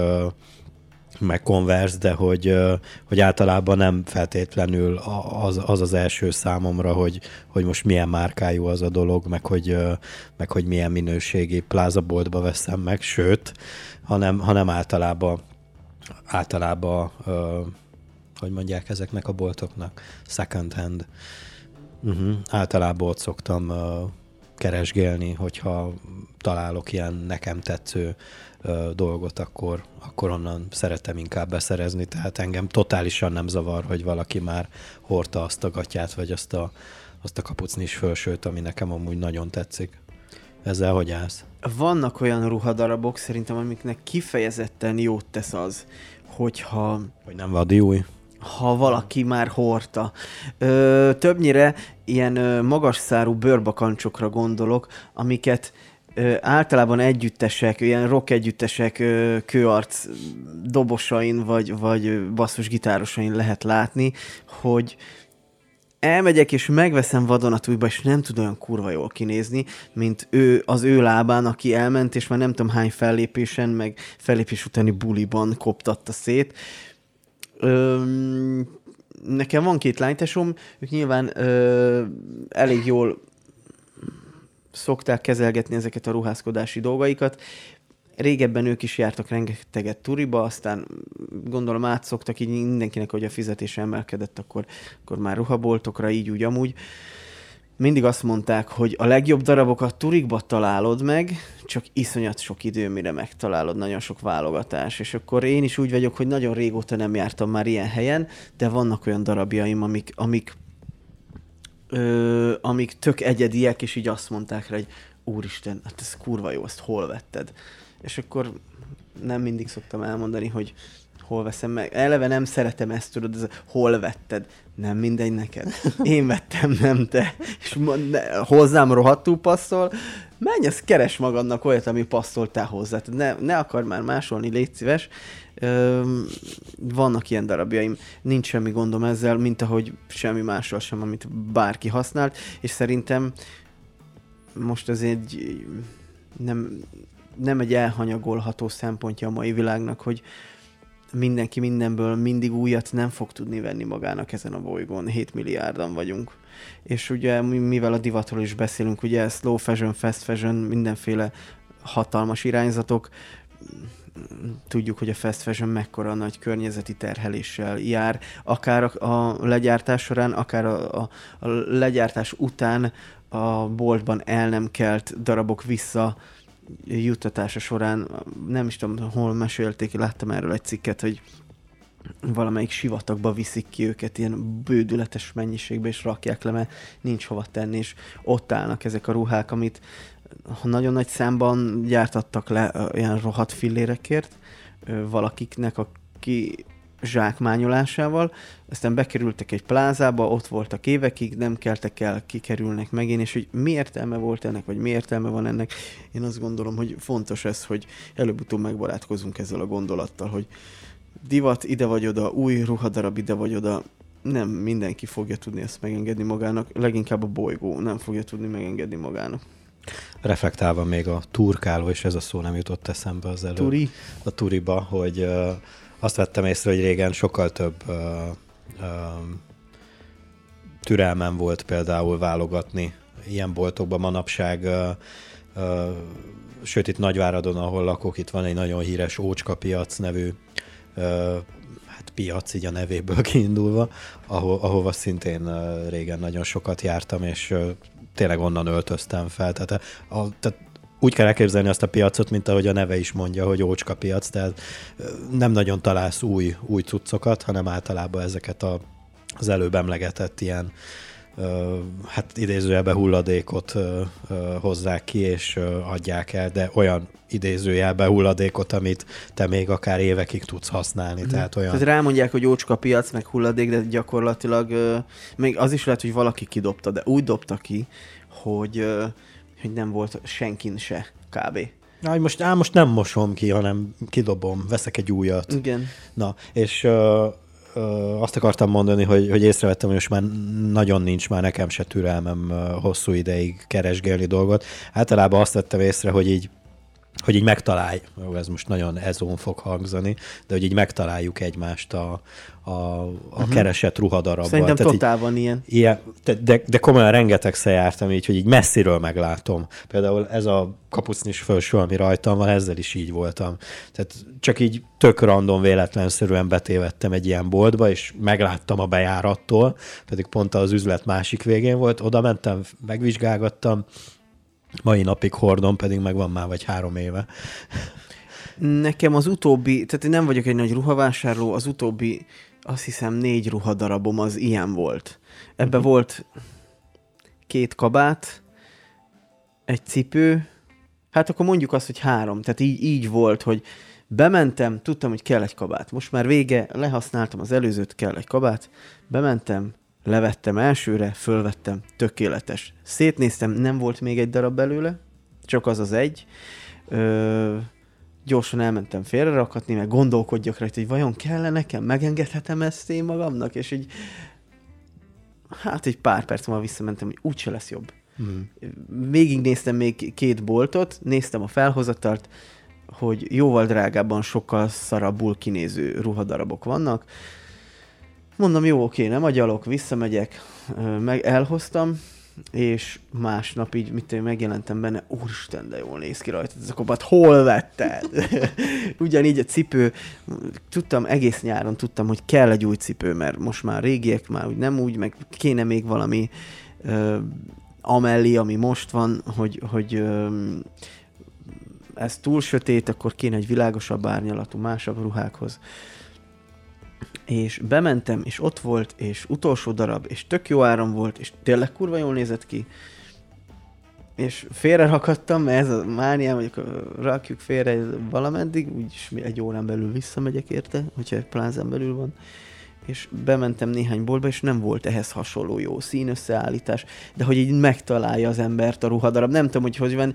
meg Converse, de hogy, hogy általában nem feltétlenül az, az az első számomra, hogy, hogy most milyen márkájú az a dolog, meg hogy, meg hogy milyen minőségi plázaboltba veszem meg, sőt, hanem, hanem általában általában hogy mondják ezeknek a boltoknak, second hand. Uh-huh. Általában ott szoktam keresgélni, hogyha találok ilyen nekem tetsző ö, dolgot, akkor, akkor onnan szeretem inkább beszerezni, tehát engem totálisan nem zavar, hogy valaki már hordta azt a gatyát, vagy azt a, azt a kapucnis fölsőt, ami nekem amúgy nagyon tetszik. Ezzel hogy állsz? Vannak olyan ruhadarabok szerintem, amiknek kifejezetten jót tesz az, hogyha... Hogy nem vadi új? Ha valaki már hordta. Ö, többnyire ilyen ö, magas szárú bőrbakancsokra gondolok, amiket ö, általában együttesek, ilyen rock együttesek ö, kőarc dobosain vagy, vagy basszusgitárosain lehet látni, hogy elmegyek és megveszem vadonatújba, és nem tud olyan kurva jól kinézni, mint ő az ő lábán, aki elment, és már nem tudom hány fellépésen, meg fellépés utáni buliban koptatta szét. Ö, nekem van két lánytesom, ők nyilván ö, elég jól szokták kezelgetni ezeket a ruházkodási dolgaikat. Régebben ők is jártak rengeteget turiba, aztán gondolom átszoktak így mindenkinek, hogy a fizetése emelkedett, akkor, akkor már ruhaboltokra, így úgy amúgy. Mindig azt mondták, hogy a legjobb darabokat turikba találod meg, csak iszonyat sok idő, mire megtalálod, nagyon sok válogatás. És akkor én is úgy vagyok, hogy nagyon régóta nem jártam már ilyen helyen, de vannak olyan darabjaim, amik, amik ö, amik tök egyediek, és így azt mondták rá, hogy úristen, hát ez kurva jó, ezt hol vetted? És akkor nem mindig szoktam elmondani, hogy hol veszem meg. Eleve nem szeretem ezt, tudod, ez, hol vetted. Nem mindegy neked. Én vettem, nem te. És ne, hozzám rohadtul passzol. Menj, az keres magadnak olyat, ami passzol te hozzá. Ne, ne akar már másolni, légy szíves. Üm, vannak ilyen darabjaim. Nincs semmi gondom ezzel, mint ahogy semmi mással sem, amit bárki használt. És szerintem most ez egy nem, nem egy elhanyagolható szempontja a mai világnak, hogy mindenki mindenből mindig újat nem fog tudni venni magának ezen a bolygón. 7 milliárdan vagyunk. És ugye mivel a divatról is beszélünk, ugye slow fashion, fast fashion, mindenféle hatalmas irányzatok, tudjuk, hogy a fast fashion mekkora nagy környezeti terheléssel jár, akár a legyártás során, akár a, a, a legyártás után a boltban el nem kelt darabok vissza juttatása során, nem is tudom, hol mesélték, láttam erről egy cikket, hogy valamelyik sivatagba viszik ki őket ilyen bődületes mennyiségbe, és rakják le, mert nincs hova tenni, és ott állnak ezek a ruhák, amit nagyon nagy számban gyártattak le ilyen rohadt fillérekért, valakiknek, aki zsákmányolásával, aztán bekerültek egy plázába, ott voltak évekig, nem keltek el, kikerülnek megint, és hogy mi értelme volt ennek, vagy mi értelme van ennek, én azt gondolom, hogy fontos ez, hogy előbb-utóbb megbarátkozunk ezzel a gondolattal, hogy divat ide vagy oda, új ruhadarab ide vagy oda, nem mindenki fogja tudni ezt megengedni magának, leginkább a bolygó nem fogja tudni megengedni magának. Reflektálva még a turkáló, és ez a szó nem jutott eszembe az előbb. Turi? A turiba, hogy azt vettem észre, hogy régen sokkal több uh, uh, türelmem volt például válogatni ilyen boltokban manapság, uh, uh, sőt itt Nagyváradon, ahol lakok, itt van egy nagyon híres Ócska piac nevű uh, hát piac, így a nevéből kiindulva, ahol, ahova szintén régen nagyon sokat jártam, és tényleg onnan öltöztem fel. Tehát, a, tehát úgy kell elképzelni azt a piacot, mint ahogy a neve is mondja, hogy ócska piac, tehát nem nagyon találsz új, új cuccokat, hanem általában ezeket a, az előbb emlegetett ilyen hát idézőjelbe hulladékot hozzák ki, és adják el, de olyan idézőjelbe hulladékot, amit te még akár évekig tudsz használni. Hmm. Tehát, olyan... tehát rámondják, hogy ócska piac, meg hulladék, de gyakorlatilag még az is lehet, hogy valaki kidobta, de úgy dobta ki, hogy, hogy nem volt senkin se kb. Na, most, á, most nem mosom ki, hanem kidobom, veszek egy újat. Igen. Na, és uh, uh, azt akartam mondani, hogy, hogy észrevettem, hogy most már nagyon nincs már nekem se türelmem hosszú ideig keresgélni dolgot. Általában azt vettem észre, hogy így hogy így megtalálj, ez most nagyon ezón fog hangzani, de hogy így megtaláljuk egymást a, a, a uh-huh. keresett ruhadarabban. Szerintem Tehát totál van ilyen. ilyen de, de komolyan rengetegszer jártam így, hogy így messziről meglátom. Például ez a kapucnis felső, ami rajtam van, ezzel is így voltam. Tehát csak így tök random véletlenszerűen betévettem egy ilyen boltba, és megláttam a bejárattól, pedig pont az üzlet másik végén volt, oda mentem, megvizsgálgattam, Mai napig hordom, pedig megvan már vagy három éve. Nekem az utóbbi, tehát én nem vagyok egy nagy ruhavásárló, az utóbbi, azt hiszem négy ruhadarabom az ilyen volt. Ebbe volt két kabát, egy cipő, hát akkor mondjuk azt, hogy három. Tehát így, így volt, hogy bementem, tudtam, hogy kell egy kabát. Most már vége, lehasználtam az előzőt, kell egy kabát. Bementem, levettem elsőre, fölvettem, tökéletes. Szétnéztem, nem volt még egy darab belőle, csak az az egy. Ö, gyorsan elmentem félrerakatni, meg gondolkodjak rajta, hogy vajon kell nekem, megengedhetem ezt én magamnak, és így hát egy pár perc múlva visszamentem, hogy úgyse lesz jobb. Hmm. Végignéztem még két boltot, néztem a felhozatart, hogy jóval drágábban sokkal szarabbul kinéző ruhadarabok vannak, Mondom, jó, oké, nem agyalok, visszamegyek, meg elhoztam, és másnap így, mit én megjelentem benne, úristen, de jól néz ki rajta ez a kabát, hol vetted? Ugyanígy a cipő, tudtam, egész nyáron tudtam, hogy kell egy új cipő, mert most már régiek, már úgy nem úgy, meg kéne még valami ö, amellé, ami most van, hogy, hogy ö, ez túl sötét, akkor kéne egy világosabb árnyalatú, másabb ruhákhoz és bementem, és ott volt, és utolsó darab, és tök jó áram volt, és tényleg kurva jól nézett ki, és félre rakadtam, mert ez a mániám, hogy rakjuk félre valameddig, úgyis egy órán belül visszamegyek érte, hogyha egy plázán belül van, és bementem néhány boltba, és nem volt ehhez hasonló jó színösszeállítás, de hogy így megtalálja az embert a ruhadarab, nem tudom, hogy hogy van,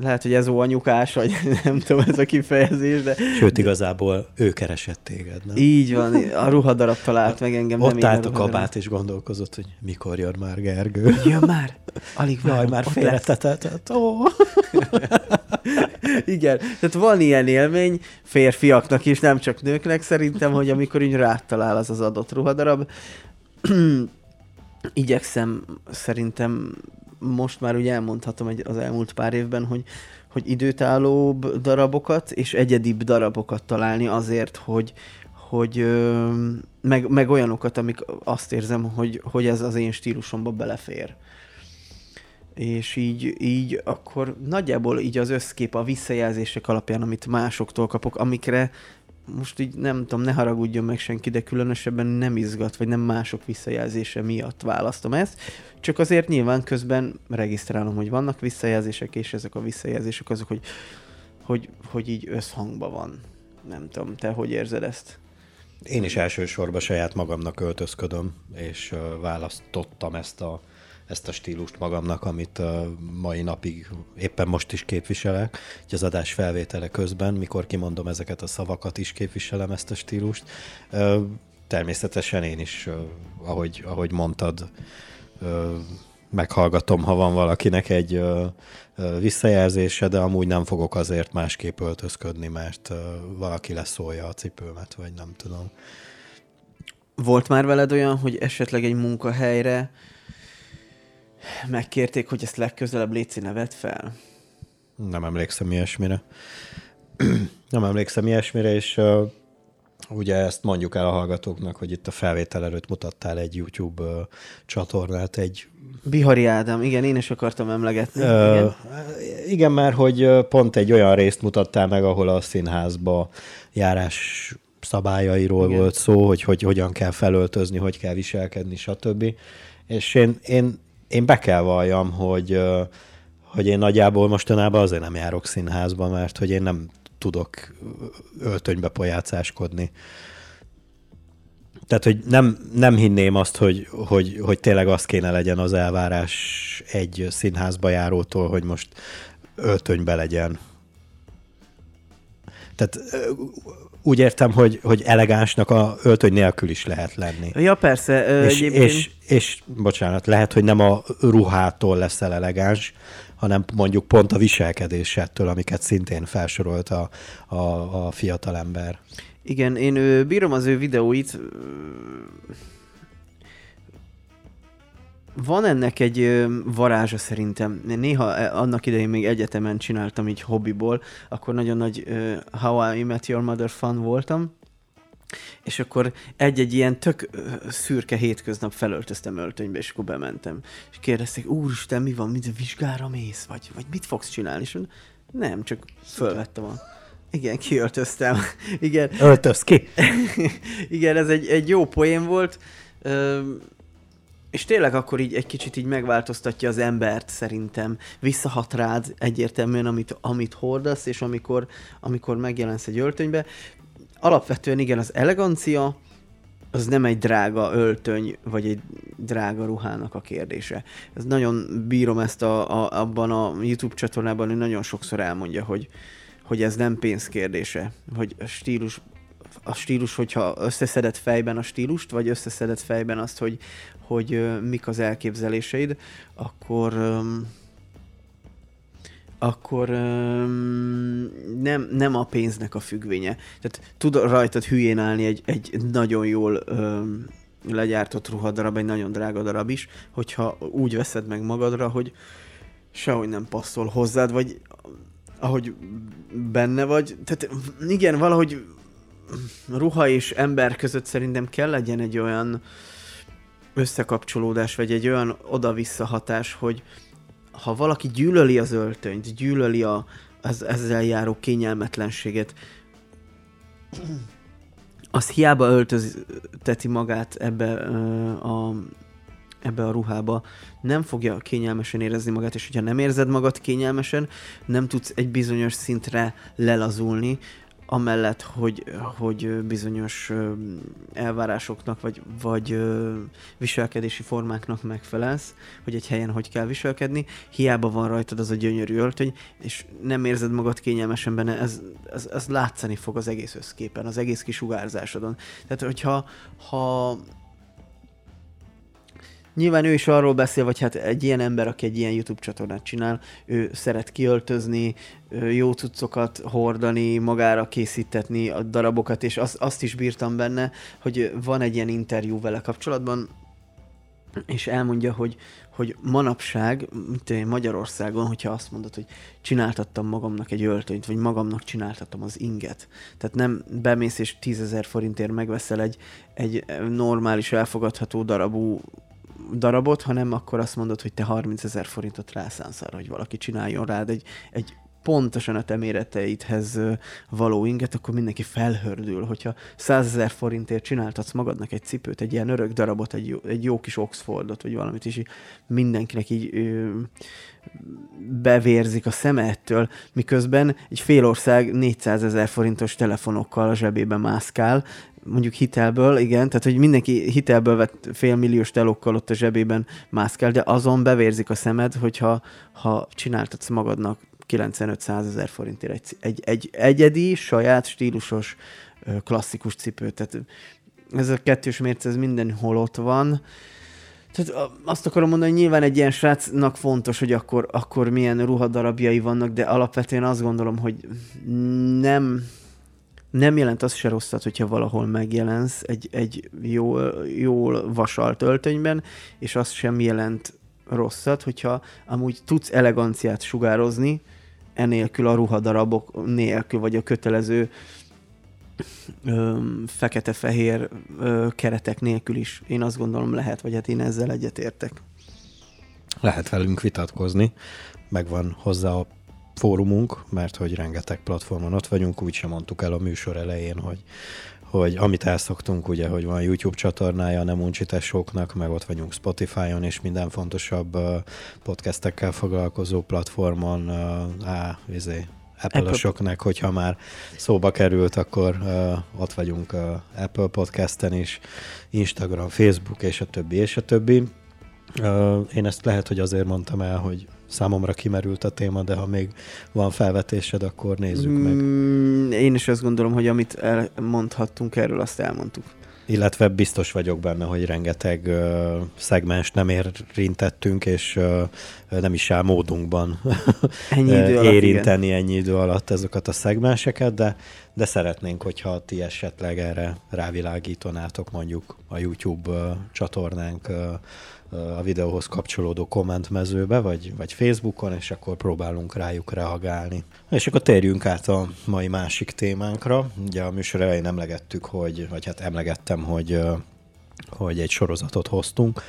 lehet, hogy ez anyukás, vagy nem tudom ez a kifejezés, de... Sőt, igazából ő keresett téged, nem? Így van, a ruhadarab talált meg engem. Ott nem állt a kabát, és gondolkozott, hogy mikor jön már Gergő. Jön már? Alig várom. Jaj, már félretetett. Ó. Igen, tehát van ilyen élmény férfiaknak is, nem csak nőknek szerintem, hogy amikor így rátalál az az adott ruhadarab, igyekszem szerintem most már ugye elmondhatom egy, az elmúlt pár évben, hogy, hogy időtállóbb darabokat és egyedibb darabokat találni azért, hogy, hogy meg, meg olyanokat, amik azt érzem, hogy, hogy ez az én stílusomba belefér. És így, így akkor nagyjából így az összkép a visszajelzések alapján, amit másoktól kapok, amikre most így nem tudom, ne haragudjon meg senki, de különösebben nem izgat, vagy nem mások visszajelzése miatt választom ezt. Csak azért nyilván közben regisztrálom, hogy vannak visszajelzések, és ezek a visszajelzések azok, hogy, hogy, hogy így összhangban van. Nem tudom, te hogy érzed ezt? Én is elsősorban saját magamnak öltözködöm, és választottam ezt a, ezt a stílust magamnak, amit a mai napig éppen most is képviselek, hogy az adás felvétele közben, mikor kimondom ezeket a szavakat is képviselem ezt a stílust. Természetesen én is, ahogy, ahogy mondtad, meghallgatom, ha van valakinek egy visszajelzése, de amúgy nem fogok azért másképp öltözködni, mert valaki leszólja a cipőmet, vagy nem tudom. Volt már veled olyan, hogy esetleg egy munkahelyre megkérték, hogy ezt legközelebb Léci nevet fel? Nem emlékszem ilyesmire. nem emlékszem ilyesmire, és uh, ugye ezt mondjuk el a hallgatóknak, hogy itt a felvétel előtt mutattál egy YouTube uh, csatornát, egy Bihari Ádám, igen, én is akartam emlegetni. Uh, igen. igen, mert hogy pont egy olyan részt mutattál meg, ahol a színházba járás szabályairól igen. volt szó, hogy, hogy hogyan kell felöltözni, hogy kell viselkedni, stb. És én, én, én be kell valljam, hogy, hogy én nagyjából mostanában azért nem járok színházba, mert hogy én nem tudok öltönybe pojácáskodni. Tehát, hogy nem, nem hinném azt, hogy, hogy, hogy tényleg az kéne legyen az elvárás egy színházba járótól, hogy most öltönybe legyen. Tehát úgy értem, hogy, hogy elegánsnak a öltöny nélkül is lehet lenni. Ja, persze. És, egyébként... és, és, bocsánat, lehet, hogy nem a ruhától leszel elegáns, hanem mondjuk pont a viselkedésettől, amiket szintén felsorolt a, a, a fiatalember. Igen, én ő, bírom az ő videóit. Van ennek egy varázsa szerintem. Néha annak idején még egyetemen csináltam így hobbiból, akkor nagyon nagy How I Met Your Mother fan voltam, és akkor egy-egy ilyen tök szürke hétköznap felöltöztem öltönybe, és akkor bementem. És kérdezték, úristen, mi van, mit vizsgára mész, vagy, vagy mit fogsz csinálni? És nem, csak fölvettem a igen, kiöltöztem. Igen. Öltöz ki. Igen, ez egy, egy jó poén volt. És tényleg akkor így egy kicsit így megváltoztatja az embert szerintem. Visszahat rád egyértelműen, amit, amit hordasz, és amikor, amikor megjelensz egy öltönybe. Alapvetően igen, az elegancia, az nem egy drága öltöny, vagy egy drága ruhának a kérdése. Ez nagyon bírom ezt a, a, abban a YouTube csatornában, hogy nagyon sokszor elmondja, hogy, hogy ez nem pénz kérdése, hogy a stílus, a stílus, hogyha összeszedett fejben a stílust, vagy összeszedett fejben azt, hogy, hogy mik az elképzeléseid, akkor akkor nem, nem a pénznek a függvénye. Tehát tud rajtad hülyén állni egy, egy nagyon jól um, legyártott ruhadarab, egy nagyon drága darab is, hogyha úgy veszed meg magadra, hogy sehogy nem passzol hozzád, vagy ahogy benne vagy. Tehát igen, valahogy ruha és ember között szerintem kell legyen egy olyan összekapcsolódás, vagy egy olyan oda-vissza hatás, hogy ha valaki gyűlöli az öltönyt, gyűlöli a, az ezzel járó kényelmetlenséget, az hiába öltözteti magát ebbe a ebbe a ruhába nem fogja kényelmesen érezni magát, és hogyha nem érzed magad kényelmesen, nem tudsz egy bizonyos szintre lelazulni, amellett, hogy, hogy bizonyos elvárásoknak vagy, vagy viselkedési formáknak megfelelsz, hogy egy helyen hogy kell viselkedni, hiába van rajtad az a gyönyörű öltöny, és nem érzed magad kényelmesen benne, ez, ez, ez látszani fog az egész összképen, az egész kisugárzásodon. Tehát, hogyha ha Nyilván ő is arról beszél, vagy hát egy ilyen ember, aki egy ilyen YouTube csatornát csinál, ő szeret kiöltözni, jó cuccokat hordani, magára készítetni a darabokat, és azt, azt is bírtam benne, hogy van egy ilyen interjú vele kapcsolatban, és elmondja, hogy, hogy manapság, mint Magyarországon, hogyha azt mondod, hogy csináltattam magamnak egy öltönyt, vagy magamnak csináltattam az inget. Tehát nem bemész és tízezer forintért megveszel egy, egy normális, elfogadható darabú darabot, hanem akkor azt mondod, hogy te 30 ezer forintot rászánsz arra, hogy valaki csináljon rád egy, egy pontosan a te méreteidhez való inget, akkor mindenki felhördül, hogyha 100 ezer forintért csináltatsz magadnak egy cipőt, egy ilyen örök darabot, egy jó, egy jó kis Oxfordot, vagy valamit, és mindenkinek így ö, bevérzik a szeme ettől, miközben egy fél ország 400 ezer forintos telefonokkal a zsebébe mászkál, mondjuk hitelből, igen, tehát hogy mindenki hitelből vett félmilliós telókkal ott a zsebében mászkál, de azon bevérzik a szemed, hogyha ha csináltatsz magadnak 95-100 ezer forintért egy, egy, egy egyedi, saját, stílusos, klasszikus cipőt. Tehát ez a kettős mérce, ez mindenhol ott van. Tehát azt akarom mondani, hogy nyilván egy ilyen srácnak fontos, hogy akkor, akkor milyen ruhadarabjai vannak, de alapvetően azt gondolom, hogy nem, nem jelent az se rosszat, hogyha valahol megjelensz egy, egy jól, jól vasalt öltönyben, és az sem jelent rosszat, hogyha amúgy tudsz eleganciát sugározni, enélkül a ruhadarabok nélkül, vagy a kötelező fekete-fehér keretek nélkül is. Én azt gondolom lehet, vagy hát én ezzel egyetértek. Lehet velünk vitatkozni, megvan hozzá a fórumunk, mert hogy rengeteg platformon ott vagyunk, úgy sem mondtuk el a műsor elején, hogy, hogy amit elszoktunk, ugye, hogy van YouTube csatornája a Nem Uncsitesóknak, meg ott vagyunk Spotify-on, és minden fontosabb podcastekkel foglalkozó platformon, á, izé, Apple-osoknak, hogyha már szóba került, akkor uh, ott vagyunk a Apple Podcasten is, Instagram, Facebook, és a többi, és a többi. Uh, én ezt lehet, hogy azért mondtam el, hogy számomra kimerült a téma, de ha még van felvetésed, akkor nézzük meg. Mm, én is azt gondolom, hogy amit elmondhattunk erről, azt elmondtuk. Illetve biztos vagyok benne, hogy rengeteg uh, szegmens nem érintettünk, és uh, nem is áll módunkban ennyi idő alatt, érinteni igen. ennyi idő alatt ezeket a szegmenseket, de, de szeretnénk, hogyha ti esetleg erre rávilágítanátok mondjuk a YouTube uh, csatornánk uh, a videóhoz kapcsolódó kommentmezőbe, vagy, vagy Facebookon, és akkor próbálunk rájuk reagálni. És akkor térjünk át a mai másik témánkra. Ugye a műsor elején emlegettük, hogy, vagy hát emlegettem, hogy, hogy egy sorozatot hoztunk,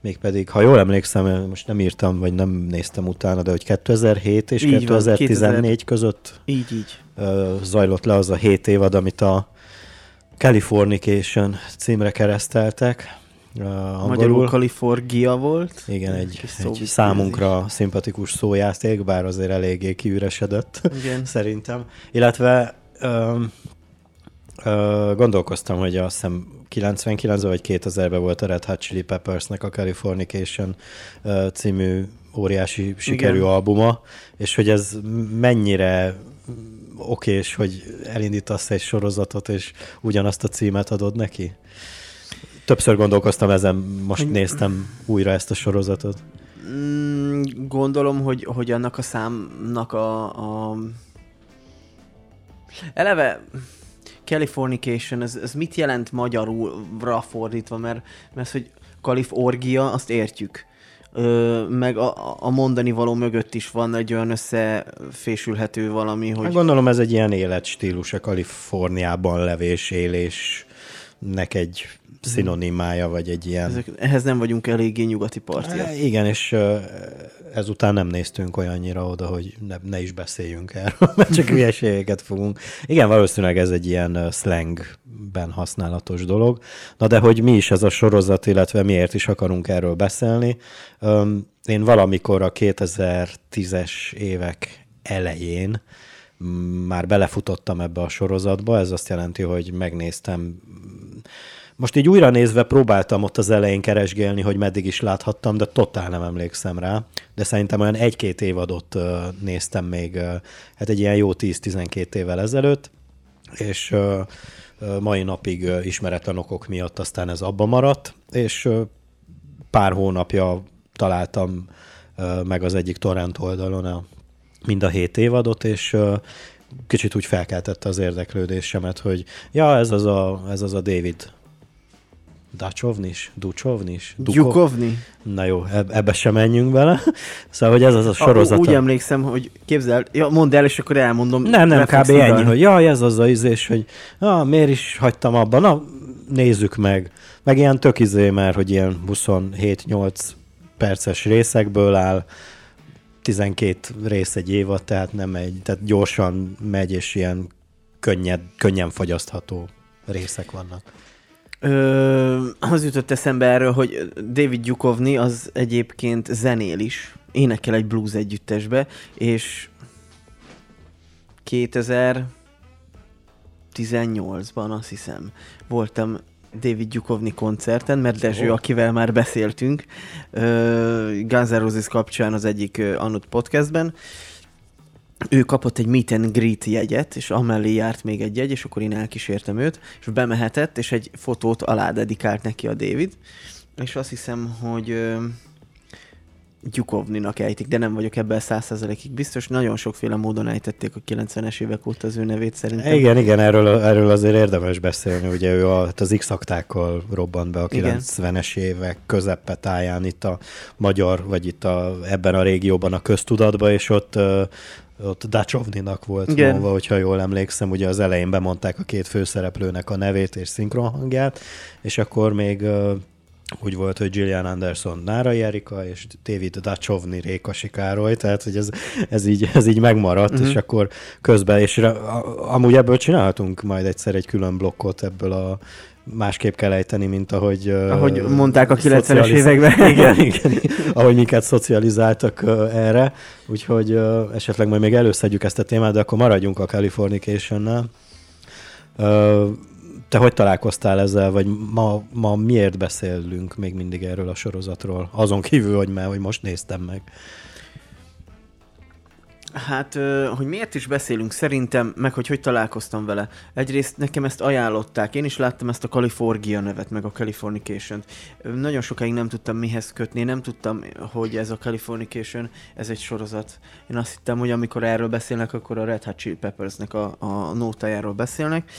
mégpedig, ha jól emlékszem, most nem írtam, vagy nem néztem utána, de hogy 2007 és így 2014 van, 2000... között így, így. zajlott le az a 7 évad, amit a Californication címre kereszteltek, angolul. Magyarul Kaliforgia volt. Igen, egy, egy számunkra szimpatikus szójáték, bár azért eléggé kiüresedett Igen. szerintem. Illetve ö, ö, gondolkoztam, hogy azt hiszem 99 vagy 2000-ben volt a Red Hot Chili Peppersnek a Californication ö, című óriási sikerű Igen. albuma, és hogy ez mennyire okés, hogy elindítasz egy sorozatot, és ugyanazt a címet adod neki? Többször gondolkoztam ezen, most néztem újra ezt a sorozatot. Mm, gondolom, hogy, hogy annak a számnak a, a... Eleve Californication, ez, ez mit jelent magyarulra fordítva, mert, mert hogy Kaliforgia, azt értjük. Ö, meg a, a mondani való mögött is van egy olyan összefésülhető valami, hogy... Hát gondolom ez egy ilyen életstílus, a Kaliforniában levés, élésnek egy szinonimája, vagy egy ilyen... Ezek, ehhez nem vagyunk eléggé nyugati partiak. E, igen, és ezután nem néztünk olyannyira oda, hogy ne, ne is beszéljünk erről, mert csak hülyeségeket fogunk. Igen, valószínűleg ez egy ilyen slangben használatos dolog. Na de hogy mi is ez a sorozat, illetve miért is akarunk erről beszélni. Én valamikor a 2010-es évek elején már belefutottam ebbe a sorozatba, ez azt jelenti, hogy megnéztem most így újra nézve próbáltam ott az elején keresgélni, hogy meddig is láthattam, de totál nem emlékszem rá. De szerintem olyan egy-két évadot néztem még, hát egy ilyen jó 10-12 évvel ezelőtt, és mai napig ismeretlen okok miatt aztán ez abba maradt, és pár hónapja találtam meg az egyik torrent oldalon a, mind a hét évadot, és kicsit úgy felkeltette az érdeklődésemet, hogy ja, ez az a, ez az a David Dacsovnis? Ducsovnis? Gyukovni? Na jó, ebbe sem menjünk bele. Szóval, hogy ez az a sorozat. Úgy emlékszem, hogy képzel, ja, mondd el, és akkor elmondom. Nem, nem, kb. ennyi, hogy jaj, ez az a izés, hogy ah, miért is hagytam abban, na, nézzük meg. Meg ilyen tök izé, mert hogy ilyen 27-8 perces részekből áll, 12 rész egy évad, tehát nem egy, tehát gyorsan megy, és ilyen könnyed, könnyen fogyasztható részek vannak. Ö, az jutott eszembe erről, hogy David Gyukovni az egyébként zenél is, énekel egy blues együttesbe, és 2000 18-ban azt hiszem voltam David Gyukovni koncerten, mert Dezső, akivel már beszéltünk, ö, Guns N' Roses kapcsán az egyik Anut podcastben, ő kapott egy meet and greet jegyet, és amellé járt még egy jegy, és akkor én elkísértem őt, és bemehetett, és egy fotót alá dedikált neki a David, és azt hiszem, hogy ö, Gyukovninak ejtik, de nem vagyok ebben százszerzelékig biztos. Nagyon sokféle módon ejtették a 90-es évek óta az ő nevét szerintem. Igen, igen, erről, erről azért érdemes beszélni, ugye ő a, hát az x aktákkal robbant be a Igen. 90-es évek közepetáján itt a magyar, vagy itt a, ebben a régióban a köztudatba, és ott ott Dacsovninak volt Igen. mondva, hogyha jól emlékszem, ugye az elején bemondták a két főszereplőnek a nevét és szinkronhangját, és akkor még úgy volt, hogy Gillian Anderson Nárai Erika, és David Dacsovni Réka Sikároly, tehát hogy ez, ez, így, ez így megmaradt, Mhm. uh-huh. és akkor közben, és a- amúgy ebből csinálhatunk majd egyszer egy külön blokkot ebből a másképp kell ejteni, mint ahogy... Ahogy mondták a 90-es szocializ- években. Igen, igen, ahogy minket szocializáltak ö, erre, úgyhogy ö, esetleg majd még előszedjük ezt a témát, de akkor maradjunk a Californication-nál. Ö, Te hogy találkoztál ezzel, vagy ma, ma miért beszélünk még mindig erről a sorozatról? Azon kívül, hogy már, hogy most néztem meg. Hát, hogy miért is beszélünk szerintem, meg hogy hogy találkoztam vele. Egyrészt nekem ezt ajánlották, én is láttam ezt a California nevet, meg a Californication-t. Nagyon sokáig nem tudtam mihez kötni, nem tudtam, hogy ez a Californication, ez egy sorozat. Én azt hittem, hogy amikor erről beszélnek, akkor a Red Hot Chili Peppersnek a, a nótájáról beszélnek.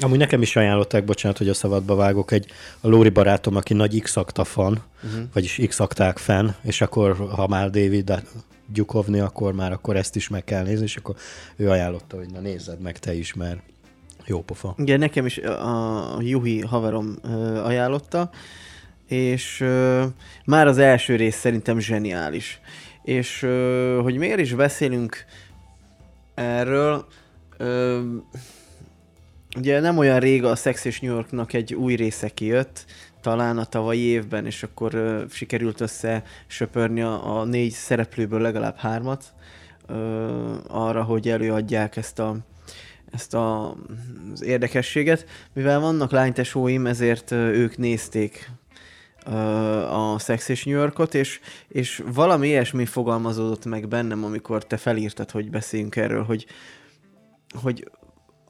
Amúgy nekem is ajánlották, bocsánat, hogy a szabadba vágok, egy a Lóri barátom, aki nagy X-akta fan, Uh-huh. vagyis X-akták fan, és akkor, ha már David Gyukovni, akkor már akkor ezt is meg kell nézni, és akkor ő ajánlotta, hogy na nézzed meg te is, mert jó pofa. Igen, nekem is a, Juhi haverom ajánlotta, és már az első rész szerintem zseniális. És hogy miért is beszélünk erről, ugye nem olyan rég a Sex és New Yorknak egy új része kijött, talán a tavalyi évben, és akkor ö, sikerült össze söpörni a, a négy szereplőből legalább hármat ö, arra, hogy előadják ezt a ezt a, az érdekességet. Mivel vannak lánytesóim, ezért ők nézték a Sex és New Yorkot, és, és valami ilyesmi fogalmazódott meg bennem, amikor te felírtad, hogy beszéljünk erről, hogy, hogy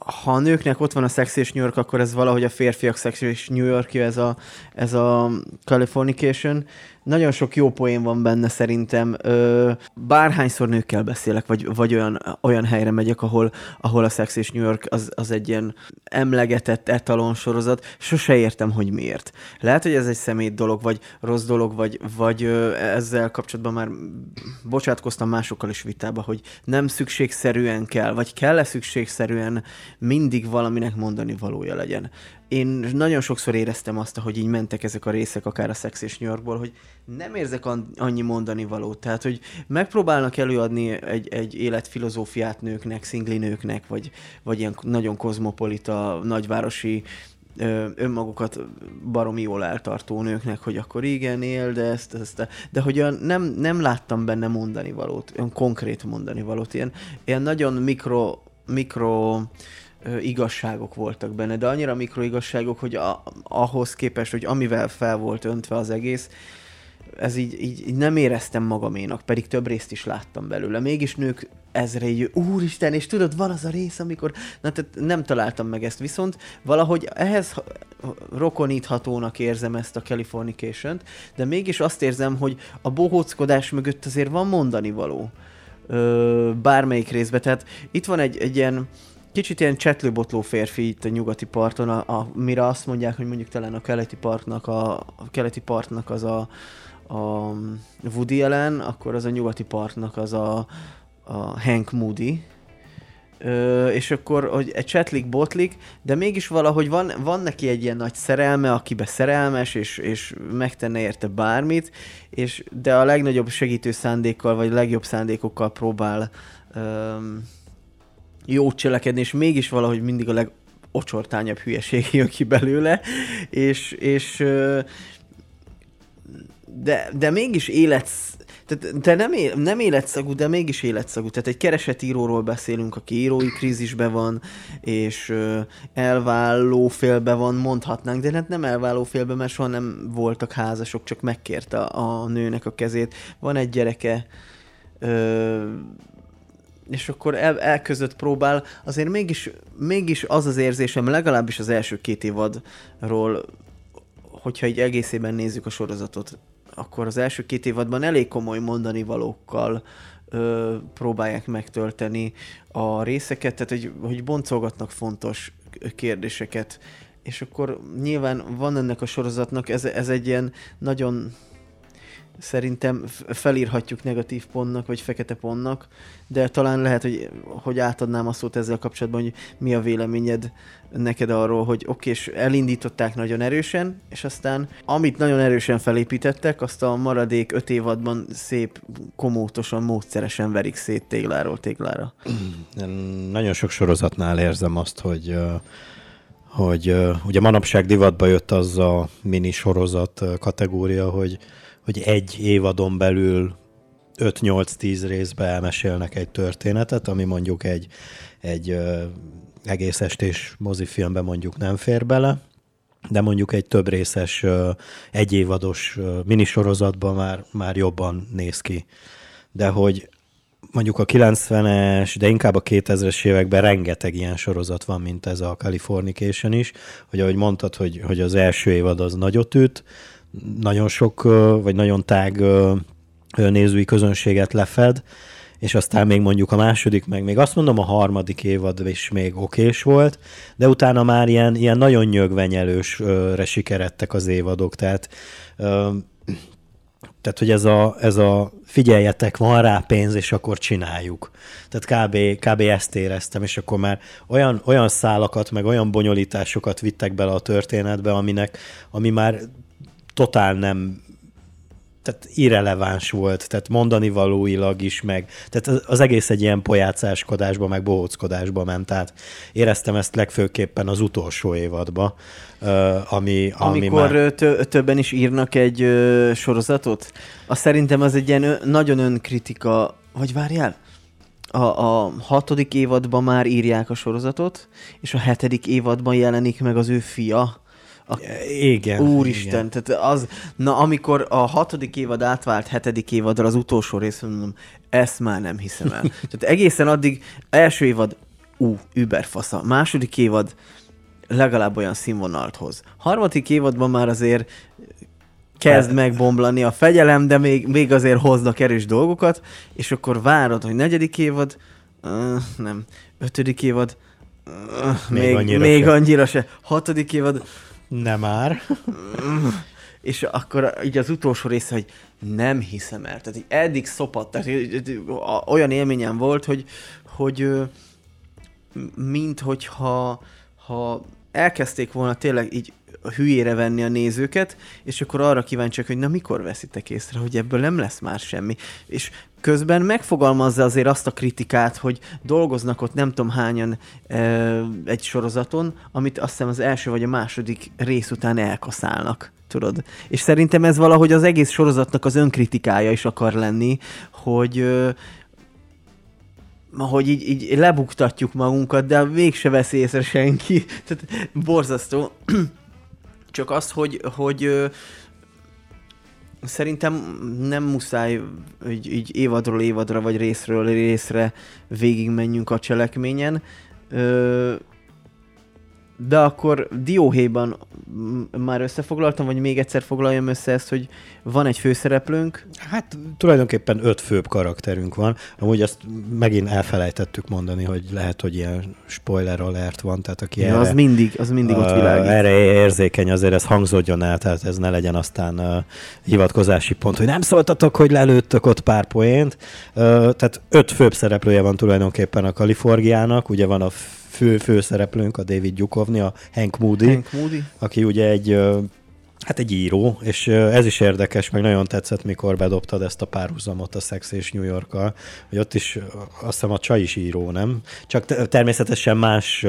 ha a nőknek ott van a Sex és New York, akkor ez valahogy a férfiak Sex és New York, ez a, ez a Californication. Nagyon sok jó poén van benne szerintem. Ö, bárhányszor nőkkel beszélek, vagy, vagy olyan, olyan helyre megyek, ahol, ahol a Sex és New York az, az egy ilyen emlegetett etalon sorozat, sose értem, hogy miért. Lehet, hogy ez egy szemét dolog, vagy rossz dolog, vagy, vagy ö, ezzel kapcsolatban már bocsátkoztam másokkal is vitába, hogy nem szükségszerűen kell, vagy kell-e szükségszerűen mindig valaminek mondani valója legyen. Én nagyon sokszor éreztem azt, hogy így mentek ezek a részek, akár a Sex és New Yorkból, hogy nem érzek an- annyi mondani valót. Tehát, hogy megpróbálnak előadni egy, egy életfilozófiát nőknek, szingli nőknek, vagy, vagy ilyen nagyon kozmopolita, nagyvárosi önmagukat baromi jól eltartó nőknek, hogy akkor igen, él, de ezt, ezt, de hogy olyan nem, nem láttam benne mondani valót, olyan konkrét mondani valót, ilyen, ilyen nagyon mikro, mikro igazságok voltak benne, de annyira mikro igazságok, hogy a, ahhoz képest, hogy amivel fel volt öntve az egész, ez így, így, így nem éreztem magaménak, pedig több részt is láttam belőle. Mégis nők ezre így, úristen, és tudod, van az a rész, amikor, na tehát nem találtam meg ezt, viszont valahogy ehhez ha- rokoníthatónak érzem ezt a californication de mégis azt érzem, hogy a bohóckodás mögött azért van mondani való. Ö, bármelyik részben, tehát itt van egy, egy ilyen kicsit ilyen csetlőbotló férfi itt a nyugati parton, a, a, mire azt mondják, hogy mondjuk talán a keleti partnak, a, a keleti partnak az a, a Woody Allen, akkor az a nyugati partnak az a, a Hank Moody, Ö, és akkor hogy egy csetlik botlik, de mégis valahogy van, van neki egy ilyen nagy szerelme, akibe szerelmes, és, és megtenne érte bármit, és, de a legnagyobb segítő szándékkal, vagy legjobb szándékokkal próbál öm, jót cselekedni, és mégis valahogy mindig a legocsortányabb hülyeség jön ki belőle, és, és de, de mégis életsz, tehát te nem, él, nem életszagú, de mégis életszagú. Tehát egy keresetíróról beszélünk, aki írói krízisben van, és ö, elválló félbe van, mondhatnánk, de hát nem elválló félbe, mert soha nem voltak házasok, csak megkérte a, a nőnek a kezét. Van egy gyereke, ö, és akkor el, elközött próbál, azért mégis, mégis az az érzésem, legalábbis az első két évadról, hogyha így egészében nézzük a sorozatot, akkor az első két évadban elég komoly mondani valókkal ö, próbálják megtölteni a részeket, tehát hogy, hogy boncolgatnak fontos kérdéseket, és akkor nyilván van ennek a sorozatnak, ez, ez egy ilyen nagyon szerintem felírhatjuk negatív pontnak, vagy fekete pontnak, de talán lehet, hogy, hogy átadnám a szót ezzel kapcsolatban, hogy mi a véleményed neked arról, hogy oké, és elindították nagyon erősen, és aztán amit nagyon erősen felépítettek, azt a maradék öt évadban szép, komótosan, módszeresen verik szét tégláról téglára. Nagyon sok sorozatnál érzem azt, hogy hogy ugye manapság divatba jött az a mini sorozat kategória, hogy hogy egy évadon belül 5-8-10 részbe elmesélnek egy történetet, ami mondjuk egy, egy ö, egész estés mozifilmbe mondjuk nem fér bele, de mondjuk egy több részes, ö, egyévados ö, minisorozatban már, már jobban néz ki. De hogy mondjuk a 90-es, de inkább a 2000-es években rengeteg ilyen sorozat van, mint ez a Californication is, hogy ahogy mondtad, hogy, hogy az első évad az nagyot üt, nagyon sok, vagy nagyon tág nézői közönséget lefed, és aztán még mondjuk a második, meg még azt mondom a harmadik évad is még okés volt, de utána már ilyen, ilyen nagyon nyögvenyelősre sikeredtek az évadok, tehát tehát, hogy ez a, ez a figyeljetek, van rá pénz, és akkor csináljuk. Tehát kb, kb. ezt éreztem, és akkor már olyan, olyan szálakat, meg olyan bonyolításokat vittek bele a történetbe, aminek, ami már totál nem tehát irreleváns volt, tehát mondani valóilag is, meg. Tehát az egész egy ilyen pojácáskodásba, meg bohóckodásba ment, tehát éreztem ezt legfőképpen az utolsó évadba, ami, ami Amikor már... többen is írnak egy sorozatot, azt szerintem az egy ilyen nagyon önkritika, vagy várjál, a, a hatodik évadban már írják a sorozatot, és a hetedik évadban jelenik meg az ő fia, a... Igen. Úristen, igen. tehát az, na amikor a hatodik évad átvált hetedik évadra az utolsó rész, mondom, ezt már nem hiszem el. tehát egészen addig első évad, ú, überfasza. Második évad legalább olyan színvonalt hoz. Harmadik évadban már azért kezd hát- megbomlani a fegyelem, de még, még azért hoznak erős dolgokat, és akkor várod, hogy negyedik évad, uh, nem, ötödik évad, uh, még, még, annyira, még se. annyira se. Hatodik évad, nem már. és akkor így az utolsó része, hogy nem hiszem el. Tehát így eddig szopat, tehát olyan élményem volt, hogy, hogy mint hogyha ha elkezdték volna tényleg így hülyére venni a nézőket, és akkor arra kíváncsiak, hogy na mikor veszitek észre, hogy ebből nem lesz már semmi. És közben megfogalmazza azért azt a kritikát, hogy dolgoznak ott nem tudom hányan e, egy sorozaton, amit azt hiszem az első vagy a második rész után elkaszálnak tudod. És szerintem ez valahogy az egész sorozatnak az önkritikája is akar lenni, hogy hogy így, így lebuktatjuk magunkat, de mégse veszi észre senki. Tehát borzasztó. Csak az, hogy, hogy szerintem nem muszáj így, így évadról évadra, vagy részről részre végigmenjünk a cselekményen. Ö, de akkor dióhéjban már összefoglaltam, vagy még egyszer foglaljam össze ezt, hogy van egy főszereplőnk. Hát tulajdonképpen öt főbb karakterünk van. Amúgy azt megint elfelejtettük mondani, hogy lehet, hogy ilyen spoiler alert van, tehát aki ja, erre, az mindig, az mindig ott világít. Erre érzékeny, azért ez hangzódjon el, tehát ez ne legyen aztán uh, hivatkozási pont, hogy nem szóltatok, hogy lelőttök ott pár poént. Uh, tehát öt főbb szereplője van tulajdonképpen a Kaliforniának, ugye van a fő, főszereplőnk, a David Gyukovni, a Hank Moody, Hank Moody, aki ugye egy Hát egy író, és ez is érdekes, meg nagyon tetszett, mikor bedobtad ezt a párhuzamot a Sex és New york hogy ott is azt hiszem a csaj is író, nem? Csak természetesen más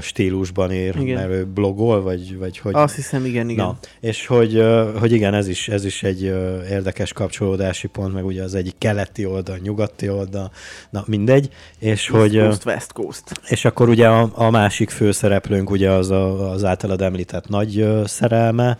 stílusban ír, igen. mert ő blogol, vagy, vagy hogy... Azt hiszem, igen, igen. Na, és hogy, hogy igen, ez is, ez is egy érdekes kapcsolódási pont, meg ugye az egyik keleti oldal, nyugati oldal, na mindegy, és East hogy... Coast, West Coast. És akkor ugye a, a másik főszereplőnk ugye az a, az általad említett nagy szerelme,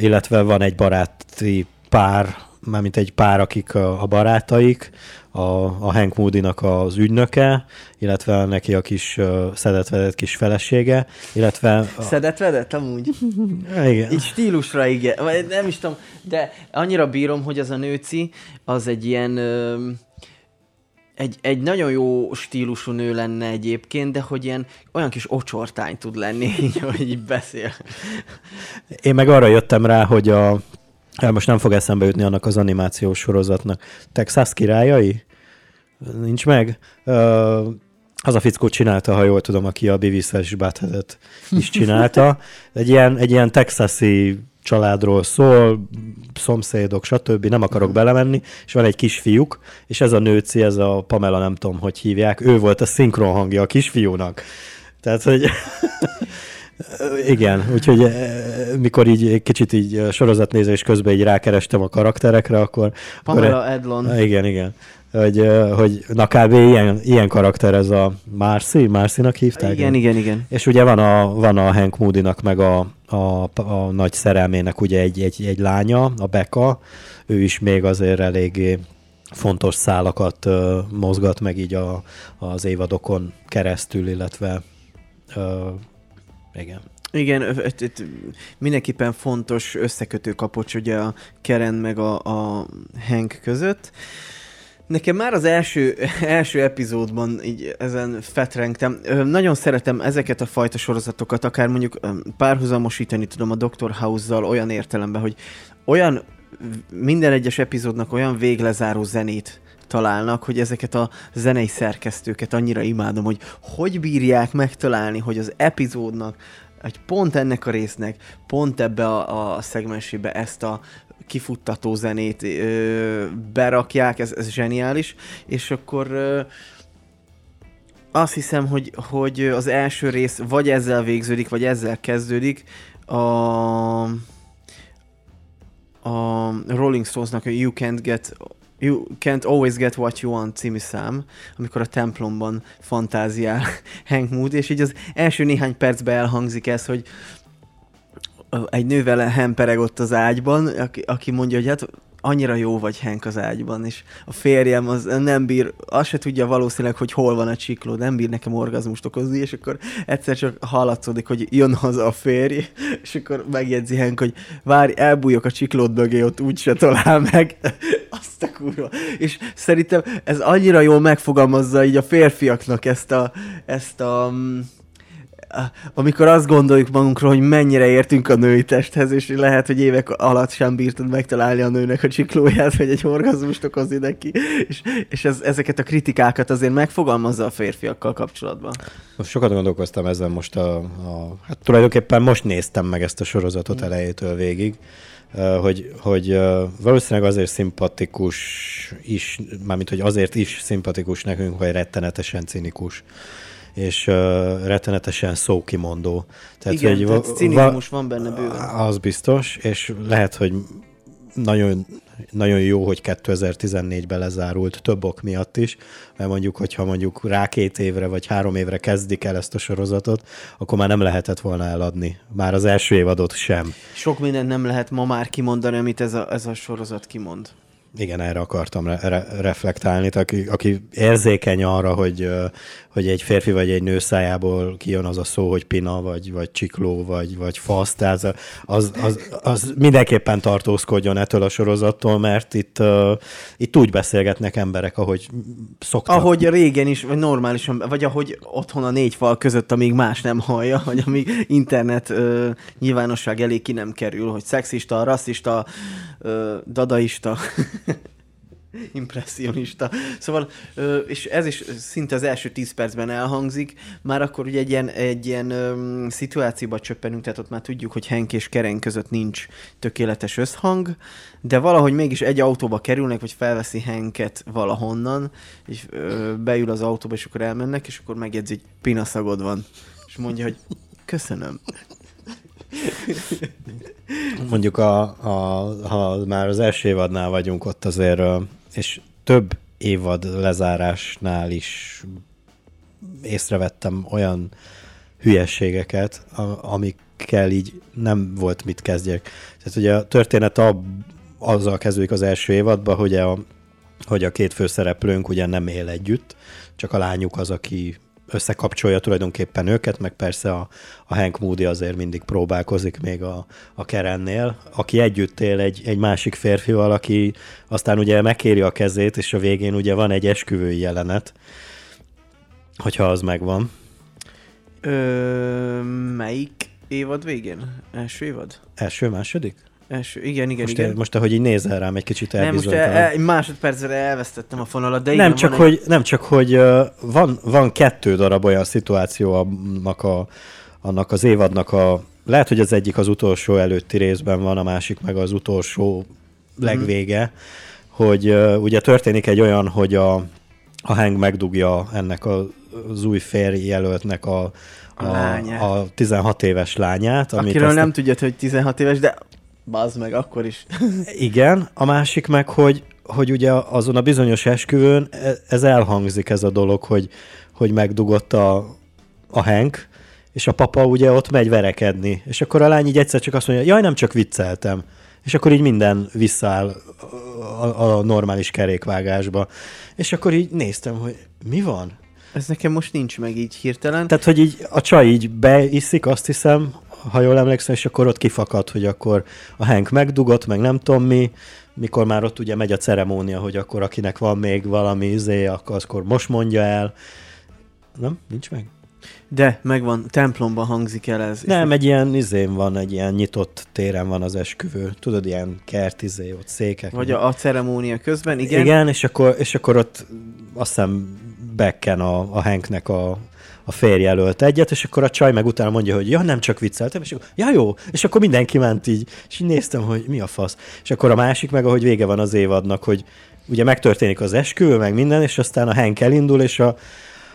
illetve van egy baráti pár, mármint egy pár, akik a, a barátaik, a, a Hank Moody-nak az ügynöke, illetve neki a kis uh, szedetvedett kis felesége, illetve... A... Szedetvedett amúgy? igen. Így stílusra igen, nem is tudom, de annyira bírom, hogy az a nőci, az egy ilyen... Egy, egy nagyon jó stílusú nő lenne egyébként, de hogy ilyen olyan kis ocsortány tud lenni, hogy így beszél. Én meg arra jöttem rá, hogy a most nem fog eszembe jutni annak az animációs sorozatnak. Texas királyai? Nincs meg? Uh, az a fickó csinálta, ha jól tudom, aki a Beavis Butthead-et is csinálta. Egy ilyen, egy ilyen texasi családról szól, szomszédok, stb. Nem akarok belemenni, és van egy kisfiúk, és ez a nőci, ez a Pamela, nem tudom, hogy hívják, ő volt a szinkron hangja a kisfiúnak. Tehát, hogy Igen, úgyhogy mikor így kicsit így sorozatnézés közben így rákerestem a karakterekre, akkor... Pamela akkor, Edlon. Igen, igen. Hogy, hogy na kb. Ilyen, ilyen karakter ez a Marcy, Marcy-nak hívták? Igen, igen, igen. És ugye van a, van a Hank Moody-nak meg a, a, a nagy szerelmének ugye egy, egy, egy lánya, a Becca, ő is még azért eléggé fontos szálakat uh, mozgat meg így a, az évadokon keresztül, illetve uh, igen. Igen, mindenképpen fontos összekötő kapocs ugye a Keren meg a, a Hank között. Nekem már az első, első epizódban így ezen fetrengtem. Nagyon szeretem ezeket a fajta sorozatokat, akár mondjuk párhuzamosítani tudom a Dr. House-zal olyan értelemben, hogy olyan minden egyes epizódnak olyan véglezáró zenét találnak, hogy ezeket a zenei szerkesztőket annyira imádom, hogy hogy bírják megtalálni, hogy az epizódnak egy pont ennek a résznek, pont ebbe a, a szegmensébe ezt a kifuttató zenét ö, berakják, ez, ez zseniális, és akkor ö, azt hiszem, hogy, hogy az első rész vagy ezzel végződik, vagy ezzel kezdődik. A, a Rolling Stonesnak a You Can't Get You Can't Always Get What You Want című szám, amikor a templomban fantáziál Hank Mood, és így az első néhány percben elhangzik ez, hogy egy nő vele hempereg ott az ágyban, aki, aki mondja, hogy hát annyira jó vagy Henk az ágyban, és a férjem az nem bír, azt se tudja valószínűleg, hogy hol van a csikló, nem bír nekem orgazmust okozni, és akkor egyszer csak hallatszódik, hogy jön haza a férj, és akkor megjegyzi Henk, hogy várj, elbújok a csiklót mögé, ott úgyse talál meg. Azt a kurva. És szerintem ez annyira jól megfogalmazza így a férfiaknak ezt a, ezt a, mm, amikor azt gondoljuk magunkról, hogy mennyire értünk a női testhez, és lehet, hogy évek alatt sem bírtad megtalálni a nőnek a csiklóját, vagy egy orgazmust okozni neki, és, és ez, ezeket a kritikákat azért megfogalmazza a férfiakkal kapcsolatban. Sokat gondolkoztam ezen most a, a hát tulajdonképpen most néztem meg ezt a sorozatot mm. elejétől végig, hogy, hogy valószínűleg azért szimpatikus is, mármint hogy azért is szimpatikus nekünk, hogy rettenetesen cinikus és uh, rettenetesen szókimondó. Tehát, Igen, hogy tehát cinizmus va- van benne bőven. Az biztos, és lehet, hogy nagyon, nagyon jó, hogy 2014-ben lezárult több ok miatt is, mert mondjuk, hogyha mondjuk rá két évre vagy három évre kezdik el ezt a sorozatot, akkor már nem lehetett volna eladni. Már az első évadot sem. Sok mindent nem lehet ma már kimondani, amit ez a, ez a sorozat kimond. Igen, erre akartam re- re- reflektálni, aki, aki érzékeny arra, hogy, hogy egy férfi vagy egy nő szájából kijön az a szó, hogy pina, vagy, vagy csikló, vagy, vagy fasz, tehát az, az, az mindenképpen tartózkodjon ettől a sorozattól, mert itt, uh, itt úgy beszélgetnek emberek, ahogy szoktak. Ahogy régen is, vagy normálisan, vagy ahogy otthon a négy fal között, amíg más nem hallja, vagy amíg internet uh, nyilvánosság elé ki nem kerül, hogy szexista, rasszista, dadaista. impressionista. Szóval, ö, és ez is szinte az első 10 percben elhangzik, már akkor ugye egy ilyen, egy ilyen ö, szituációba csöppenünk, tehát ott már tudjuk, hogy Henk és Keren között nincs tökéletes összhang, de valahogy mégis egy autóba kerülnek, vagy felveszi Henket valahonnan, és ö, beül az autóba, és akkor elmennek, és akkor megjegyzi, hogy pinaszagod van. És mondja, hogy köszönöm. Mondjuk, a, a, ha már az első évadnál vagyunk ott azért, és több évad lezárásnál is észrevettem olyan hülyességeket, amikkel így nem volt mit kezdjek. Tehát ugye a történet a, azzal kezdődik az első évadban, hogy a, hogy a két főszereplőnk ugye nem él együtt, csak a lányuk az, aki összekapcsolja tulajdonképpen őket, meg persze a, a Hank Moody azért mindig próbálkozik még a, a Kerennél, aki együtt él egy, egy másik férfival, aki aztán ugye megkéri a kezét, és a végén ugye van egy esküvői jelenet, hogyha az megvan. Ö, melyik évad végén? Első évad? Első, második? Első, igen, igen, most, igen. Én, most ahogy így nézel rám, egy kicsit nem, most el, el, másodpercre elvesztettem a fonalat, de igen, nem, csak, egy... hogy, nem csak, hogy van, van kettő darab olyan szituáció annak, a, annak az évadnak a... Lehet, hogy az egyik az utolsó előtti részben van, a másik meg az utolsó legvége, mm. hogy uh, ugye történik egy olyan, hogy a, a Hank megdugja ennek a, az új férjelöltnek a, a, a, a 16 éves lányát. Amit Akiről aztán... nem tudja, hogy 16 éves, de Bazd meg, akkor is. Igen, a másik meg, hogy, hogy ugye azon a bizonyos esküvőn e, ez elhangzik ez a dolog, hogy, hogy megdugott a, a Hank, és a papa ugye ott megy verekedni, és akkor a lány így egyszer csak azt mondja, jaj, nem csak vicceltem. És akkor így minden visszaáll a, a normális kerékvágásba. És akkor így néztem, hogy mi van? Ez nekem most nincs meg így hirtelen. Tehát, hogy így a csaj így beiszik, azt hiszem, ha jól emlékszem, és akkor ott kifakadt, hogy akkor a Hank megdugott, meg nem tudom mi, mikor már ott ugye megy a ceremónia, hogy akkor akinek van még valami izé, akkor most mondja el. Nem? Nincs meg? De, megvan, templomban hangzik el ez. Nem, egy ilyen izén van, egy ilyen nyitott téren van az esküvő. Tudod, ilyen kert izé, ott székek. Vagy a, a ceremónia közben, igen. Igen, és akkor, és akkor ott azt hiszem bekken a, a Hanknek a, a férjelölt egyet, és akkor a csaj meg utána mondja, hogy ja, nem csak vicceltem, és akkor, ja jó, és akkor mindenki ment így, és így néztem, hogy mi a fasz. És akkor a másik meg, ahogy vége van az évadnak, hogy ugye megtörténik az eskü, meg minden, és aztán a Hank elindul, és a,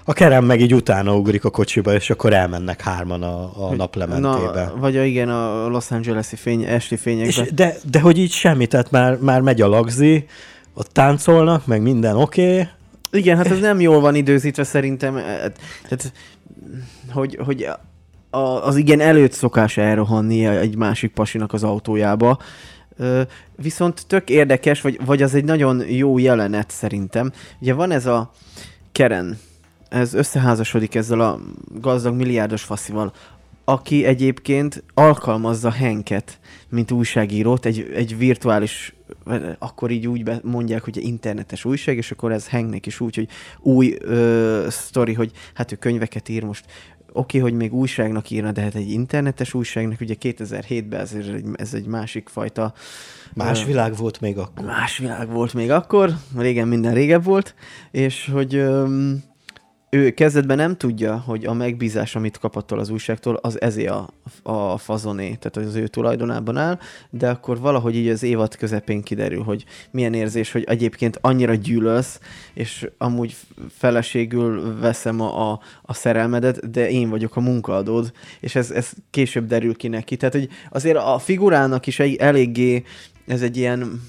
a kerem meg így utána ugrik a kocsiba, és akkor elmennek hárman a, a naplementébe. Na, vagy a, igen, a Los Angeles-i fény, esti fényekben. És de, de hogy így semmi, tehát már, már megy a lagzi, ott táncolnak, meg minden oké, okay, igen, hát ez nem jól van időzítve szerintem. E, e, tehát, hogy, hogy a, az igen előtt szokás elrohanni egy másik pasinak az autójába. Viszont tök érdekes, vagy, vagy az egy nagyon jó jelenet szerintem. Ugye van ez a Keren, ez összeházasodik ezzel a gazdag milliárdos faszival, aki egyébként alkalmazza Henket, mint újságírót, egy, egy virtuális akkor így úgy mondják, hogy internetes újság, és akkor ez Hanknek is úgy, hogy új ö, sztori, hogy hát ő könyveket ír most, oké, okay, hogy még újságnak írna, de hát egy internetes újságnak, ugye 2007-ben ez egy, ez egy másik fajta... Más világ volt még akkor. Más világ volt még akkor, régen minden régebb volt, és hogy... Ö, ő kezdetben nem tudja, hogy a megbízás, amit kapott az újságtól, az ezé a, a fazoné, tehát az ő tulajdonában áll, de akkor valahogy így az évad közepén kiderül, hogy milyen érzés, hogy egyébként annyira gyűlölsz, és amúgy feleségül veszem a, a, a szerelmedet, de én vagyok a munkaadód, és ez, ez később derül ki neki. Tehát, hogy azért a figurának is egy, eléggé ez egy ilyen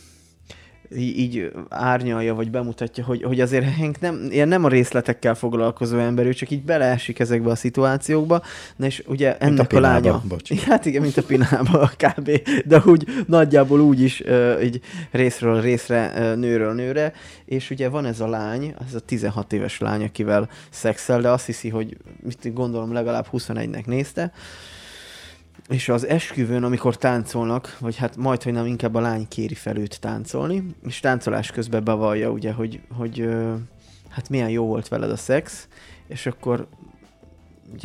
így, árnyalja, vagy bemutatja, hogy, hogy azért Hank nem, ilyen nem a részletekkel foglalkozó ember, ő csak így beleesik ezekbe a szituációkba, na és ugye ennek mint a, a lánya... Bocs. Hát igen, mint a pinába kb. De úgy nagyjából úgy is uh, így részről részre, uh, nőről nőre, és ugye van ez a lány, ez a 16 éves lány, akivel szexel, de azt hiszi, hogy mit gondolom legalább 21-nek nézte, és az esküvőn, amikor táncolnak, vagy hát majd, hogy nem, inkább a lány kéri fel őt táncolni, és táncolás közben bevallja ugye, hogy, hogy hát milyen jó volt veled a szex, és akkor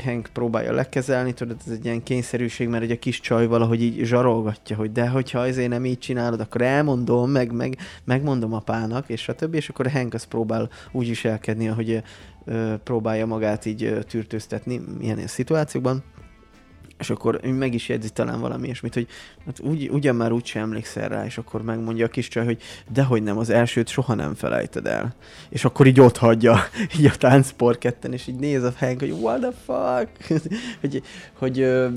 Hank próbálja lekezelni, tudod, ez egy ilyen kényszerűség, mert egy a kis csaj valahogy így zsarolgatja, hogy de hogyha ezért nem így csinálod, akkor elmondom, meg, meg megmondom apának, és a többi, és akkor Hank az próbál úgy is elkedni, hogy ö, próbálja magát így ö, tűrtőztetni ilyen szituációkban és akkor meg is jegyzi talán valami ilyesmit, hogy hát úgy, ugyan már úgy sem emlékszel rá, és akkor megmondja a kis csaj, hogy dehogy nem, az elsőt soha nem felejted el. És akkor így ott hagyja, így a táncpor ketten, és így néz a Hank, hogy what the fuck? hogy hogy ö,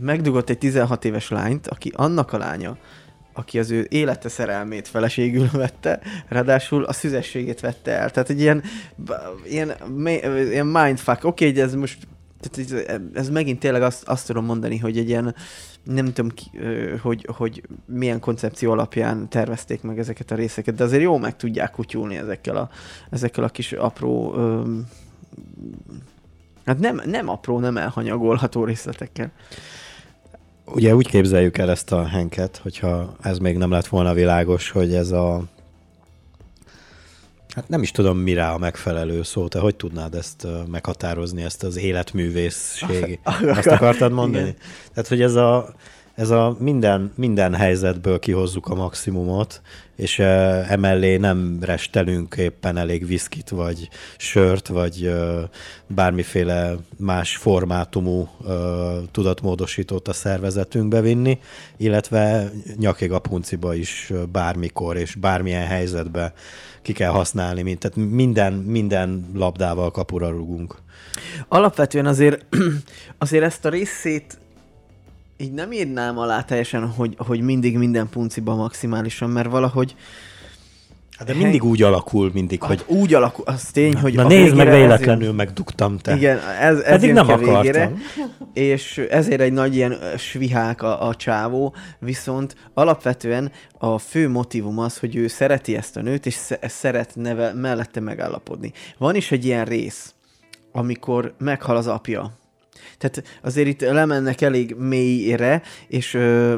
megdugott egy 16 éves lányt, aki annak a lánya, aki az ő élete szerelmét feleségül vette, ráadásul a szüzességét vette el. Tehát egy ilyen, ilyen, ilyen mindfuck. Oké, okay, ez most tehát ez, ez megint tényleg azt, azt tudom mondani, hogy egy ilyen, nem tudom, ki, hogy, hogy milyen koncepció alapján tervezték meg ezeket a részeket, de azért jó meg tudják kutyulni ezekkel a, ezekkel a kis apró, öm, hát nem, nem apró, nem elhanyagolható részletekkel. Ugye úgy képzeljük el ezt a henket, hogyha ez még nem lett volna világos, hogy ez a Hát nem is tudom, mire a megfelelő szó. Te hogy tudnád ezt meghatározni, ezt az életművészség? Azt akartad mondani? Igen. Tehát, hogy ez a, ez a minden, minden helyzetből kihozzuk a maximumot, és emellé nem restelünk éppen elég viszkit, vagy sört, vagy bármiféle más formátumú tudatmódosítót a szervezetünkbe vinni, illetve nyakig a punciba is bármikor és bármilyen helyzetbe ki kell használni, mint, tehát minden, minden labdával kapura rugunk. Alapvetően azért, azért ezt a részét így nem írnám alá teljesen, hogy, hogy mindig minden punciba maximálisan, mert valahogy de mindig úgy alakul, mindig, hát hogy... Úgy alakul, az tény, hogy... Na nézd meg, véletlenül ezért... megdugtam te. Igen, ez, ez Pedig nem akartam. Végére, és ezért egy nagy ilyen svihák a, a csávó, viszont alapvetően a fő motivum az, hogy ő szereti ezt a nőt, és szeret neve, mellette megállapodni. Van is egy ilyen rész, amikor meghal az apja. Tehát azért itt lemennek elég mélyre, és... Ö,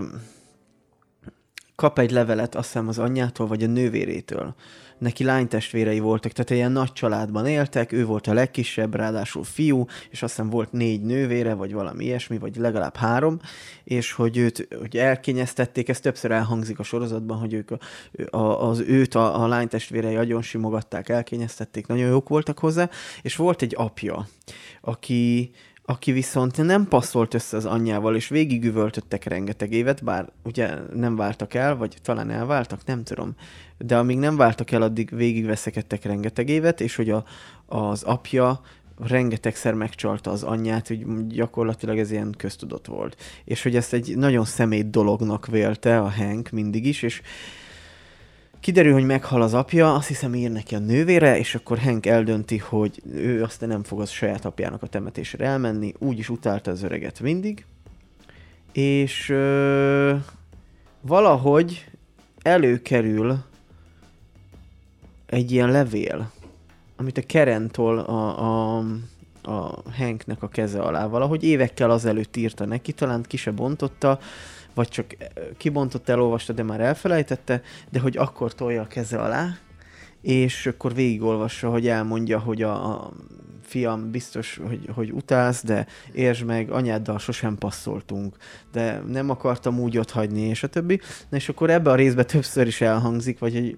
kap egy levelet, azt hiszem az anyjától, vagy a nővérétől. Neki lánytestvérei voltak, tehát ilyen nagy családban éltek, ő volt a legkisebb, ráadásul fiú, és azt hiszem volt négy nővére, vagy valami ilyesmi, vagy legalább három, és hogy őt hogy elkényeztették, ez többször elhangzik a sorozatban, hogy ők a, a, az őt a, a lánytestvérei agyon simogatták, elkényeztették, nagyon jók voltak hozzá, és volt egy apja, aki, aki viszont nem passzolt össze az anyjával, és végigüvöltöttek rengeteg évet, bár ugye nem váltak el, vagy talán elváltak, nem tudom. De amíg nem váltak el, addig végigveszekedtek rengeteg évet, és hogy a, az apja rengetegszer megcsalta az anyját, hogy gyakorlatilag ez ilyen köztudott volt. És hogy ezt egy nagyon szemét dolognak vélte a Hank mindig is, és Kiderül, hogy meghal az apja, azt hiszem ír neki a nővére, és akkor Hank eldönti, hogy ő aztán nem fog az saját apjának a temetésre elmenni, úgy is utálta az öreget mindig, és ö, valahogy előkerül egy ilyen levél, amit a Kerentól a, a, a Hanknek a keze alá valahogy évekkel azelőtt írta neki, talán ki se bontotta, vagy csak eh, kibontott, elolvasta, de már elfelejtette, de hogy akkor tolja a keze alá, és akkor végigolvassa, hogy elmondja, hogy a, a fiam, biztos, hogy, hogy utálsz, de értsd meg, anyáddal sosem passzoltunk, de nem akartam úgy ott hagyni, és a többi. Na és akkor ebbe a részbe többször is elhangzik, vagy hogy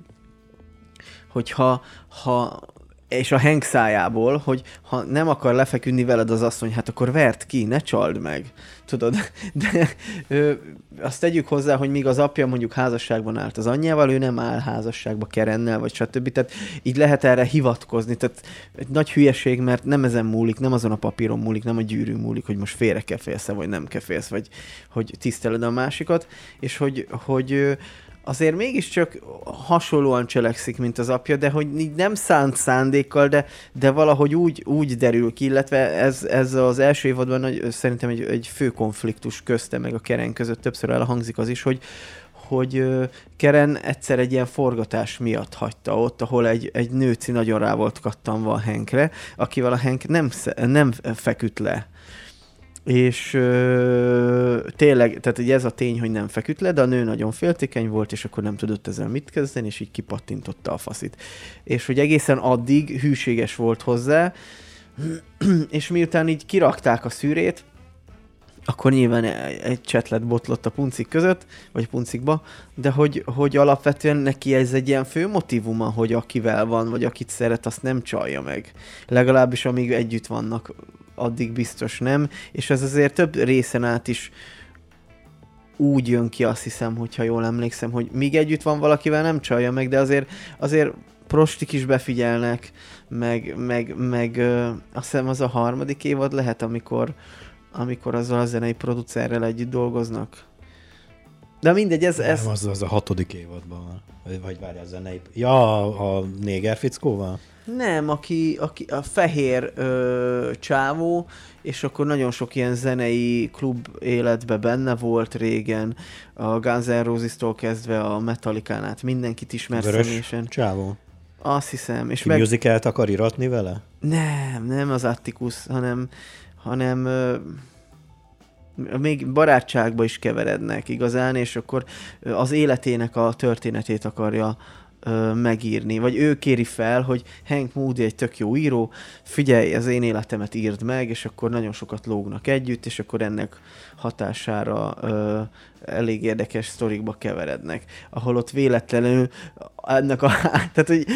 hogyha ha és a Hank szájából, hogy ha nem akar lefeküdni veled az asszony, hát akkor vert ki, ne csald meg. Tudod? De ö, azt tegyük hozzá, hogy míg az apja mondjuk házasságban állt az anyjával, ő nem áll házasságba Kerennel, vagy stb. Tehát így lehet erre hivatkozni. Tehát egy nagy hülyeség, mert nem ezen múlik, nem azon a papíron múlik, nem a gyűrű múlik, hogy most félre kefélsz vagy nem kefélsz, vagy hogy tiszteled a másikat, és hogy, hogy azért mégiscsak hasonlóan cselekszik, mint az apja, de hogy nem szánt szándékkal, de, de valahogy úgy, úgy derül ki, illetve ez, ez az első évadban nagy, szerintem egy, egy fő konfliktus közte meg a Keren között. Többször elhangzik az is, hogy, hogy Keren egyszer egy ilyen forgatás miatt hagyta ott, ahol egy, egy nőci nagyon rá volt kattanva a Henkre, akivel a Henk nem, nem feküdt le és ö, tényleg, tehát ugye ez a tény, hogy nem feküdt le, de a nő nagyon féltékeny volt, és akkor nem tudott ezzel mit kezdeni, és így kipattintotta a faszit. És hogy egészen addig hűséges volt hozzá, és miután így kirakták a szűrét, akkor nyilván egy csetlet botlott a puncik között, vagy puncikba, de hogy, hogy alapvetően neki ez egy ilyen fő motivuma, hogy akivel van, vagy akit szeret, azt nem csalja meg. Legalábbis amíg együtt vannak, addig biztos nem, és ez azért több részen át is úgy jön ki, azt hiszem, hogyha jól emlékszem, hogy míg együtt van valakivel, nem csalja meg, de azért, azért prostik is befigyelnek, meg, meg, meg ö, azt hiszem az a harmadik évad lehet, amikor, amikor azzal a zenei producerrel együtt dolgoznak. De mindegy, ez... ez... Nem, az, az a hatodik évadban van. Vagy, várj, a zenei... Ja, a néger fickóval? Nem, aki, aki a fehér ö, csávó, és akkor nagyon sok ilyen zenei klub életbe benne volt régen, a Guns N' Roses-tól kezdve a Metallicán át mindenkit ismer Vörös személyesen. csávó. Azt hiszem. És Ki meg... musicalt akar iratni vele? Nem, nem az Atticus, hanem, hanem ö, még barátságba is keverednek igazán, és akkor az életének a történetét akarja megírni, vagy ő kéri fel, hogy Hank Moody egy tök jó író, figyelj, az én életemet írd meg, és akkor nagyon sokat lógnak együtt, és akkor ennek hatására ö, elég érdekes sztorikba keverednek, ahol ott véletlenül ennek a, tehát hogy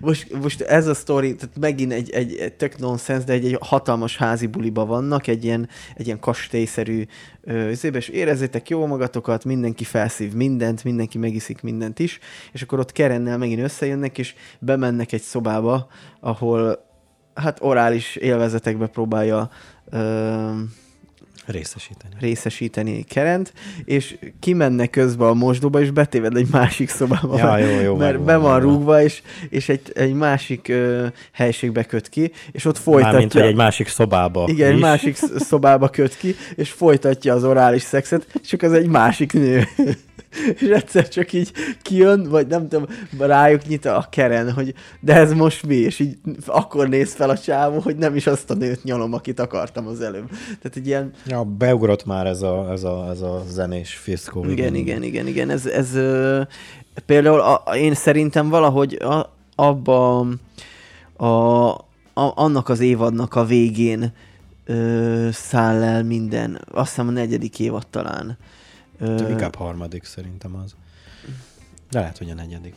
most, most ez a sztori, tehát megint egy, egy, egy tök nonsense, de egy, egy hatalmas házi buliba vannak, egy ilyen, egy ilyen kastélyszerű üzébe, és érezzétek jól magatokat, mindenki felszív mindent, mindenki megiszik mindent is, és akkor ott Kerennel megint összejönnek, és bemennek egy szobába, ahol hát orális élvezetekbe próbálja ö, Részesíteni. részesíteni Kerent, és kimenne közben a mosdóba, és betéved egy másik szobába, Ja, jó, jó, mert be van rúgva, és, és egy, egy másik ö, helységbe köt ki, és ott folytatja. Mármint, hogy egy másik szobába igen, egy is. másik sz- szobába köt ki, és folytatja az orális szexet, csak az egy másik nő. és egyszer csak így kijön, vagy nem tudom, rájuk nyit a keren, hogy de ez most mi? És így akkor néz fel a csávó, hogy nem is azt a nőt nyalom, akit akartam az előbb. Tehát egy ilyen Ja, beugrott már ez a, ez a, ez a zenés fiszkó. Igen, igen, igen, igen. Ez, ez ö, például a, a- én szerintem valahogy a, abba a, a, annak az évadnak a végén ö, száll el minden. Azt hiszem a negyedik évad talán. De Ö, Inkább harmadik szerintem az. De lehet, hogy a negyedik.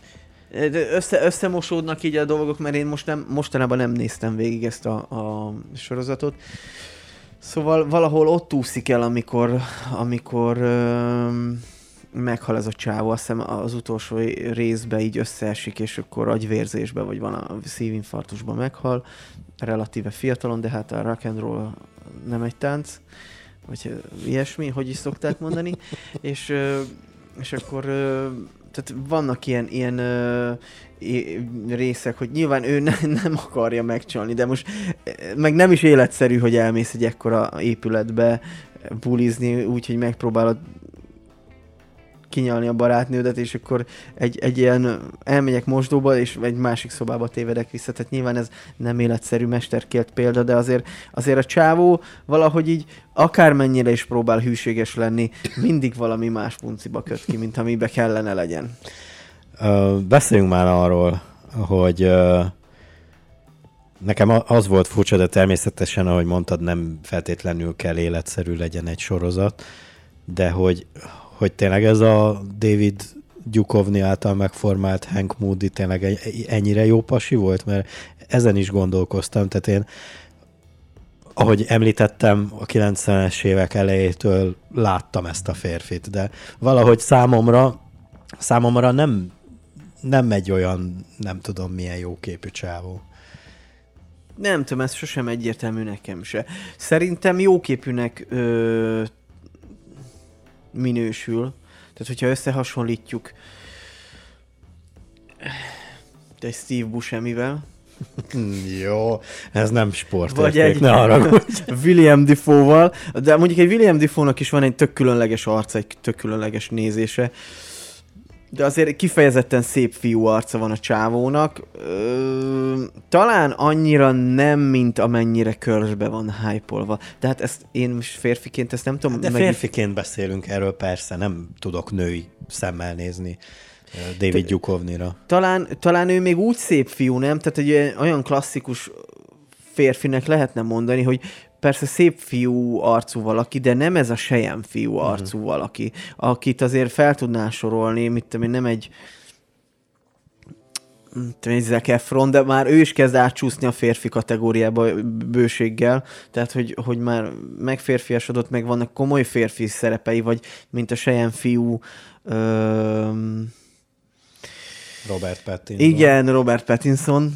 de össze, összemosódnak így a dolgok, mert én most nem, mostanában nem néztem végig ezt a, a sorozatot. Szóval valahol ott úszik el, amikor, amikor öm, meghal ez a csávó, azt hiszem az utolsó részbe így összeesik, és akkor agyvérzésbe, vagy van a szívinfarktusban meghal, relatíve fiatalon, de hát a rock and roll nem egy tánc, vagy ilyesmi, hogy is szokták mondani, és, és akkor tehát vannak ilyen, ilyen részek, hogy nyilván ő ne, nem akarja megcsalni, de most meg nem is életszerű, hogy elmész egy ekkora épületbe bulizni, úgyhogy megpróbálod kinyalni a barátnődet, és akkor egy, egy ilyen elmegyek mosdóba, és egy másik szobába tévedek vissza. Tehát nyilván ez nem életszerű mesterkélt példa, de azért, azért a csávó valahogy így akármennyire is próbál hűséges lenni, mindig valami más punciba köt ki, mint amibe kellene legyen. Ö, beszéljünk már arról, hogy ö, nekem az volt furcsa, de természetesen, ahogy mondtad, nem feltétlenül kell életszerű legyen egy sorozat, de hogy, hogy tényleg ez a David Gyukovni által megformált Hank Moody tényleg ennyire jó pasi volt, mert ezen is gondolkoztam, tehát én ahogy említettem, a 90-es évek elejétől láttam ezt a férfit, de valahogy számomra számomra nem, nem egy olyan, nem tudom milyen jó képű csávó. Nem tudom, ez sosem egyértelmű nekem se. Szerintem jóképűnek ö, minősül. Tehát, hogyha összehasonlítjuk egy Steve Buscemivel, Jó, ez nem Vagy sportérték, egy- ne haragudj. William Defoe-val, de mondjuk egy William Defoe-nak is van egy tök különleges arca, egy tök különleges nézése, de azért kifejezetten szép fiú arca van a csávónak. Ö, talán annyira nem, mint amennyire körbe van hype Tehát ezt én most férfiként ezt nem tudom De meg- férfiként beszélünk erről, persze, nem tudok női szemmel nézni David Gyukovnira. talán, talán ő még úgy szép fiú, nem? Tehát egy olyan klasszikus férfinek lehetne mondani, hogy persze szép fiú arcú valaki, de nem ez a sejem fiú arcú uh-huh. valaki, akit azért fel tudná sorolni, mit tudom én, nem egy Zac Efron, de már ő is kezd átcsúszni a férfi kategóriába bőséggel, tehát hogy, hogy már megférfiasodott, meg vannak komoly férfi szerepei, vagy mint a Sejen fiú öm... Robert Pattinson. Igen, Robert Pattinson,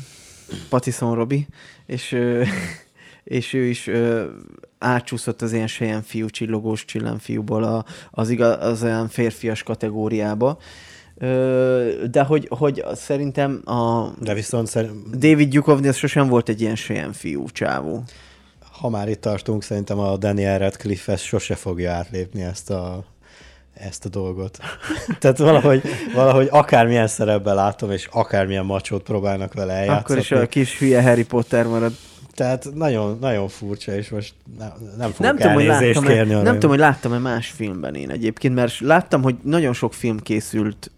Pattinson Robi, és, és ő is átcsúszott az ilyen Sejen fiú, csillogós csillámfiúból a, az, igaz, az olyan férfias kategóriába de hogy, hogy szerintem a de viszont szerint... David Duchovny az sosem volt egy ilyen sején fiú csávó. Ha már itt tartunk, szerintem a Daniel Radcliffe ezt sose fogja átlépni ezt a, ezt a dolgot. Tehát valahogy, valahogy akármilyen szerepben látom, és akármilyen macsót próbálnak vele eljátszani. Akkor is a kis hülye Harry Potter marad. Tehát nagyon, nagyon furcsa, és most nem, nem fogok nem tudom, hogy láttam kérni. Nem tudom, hogy láttam-e más filmben én egyébként, mert láttam, hogy nagyon sok film készült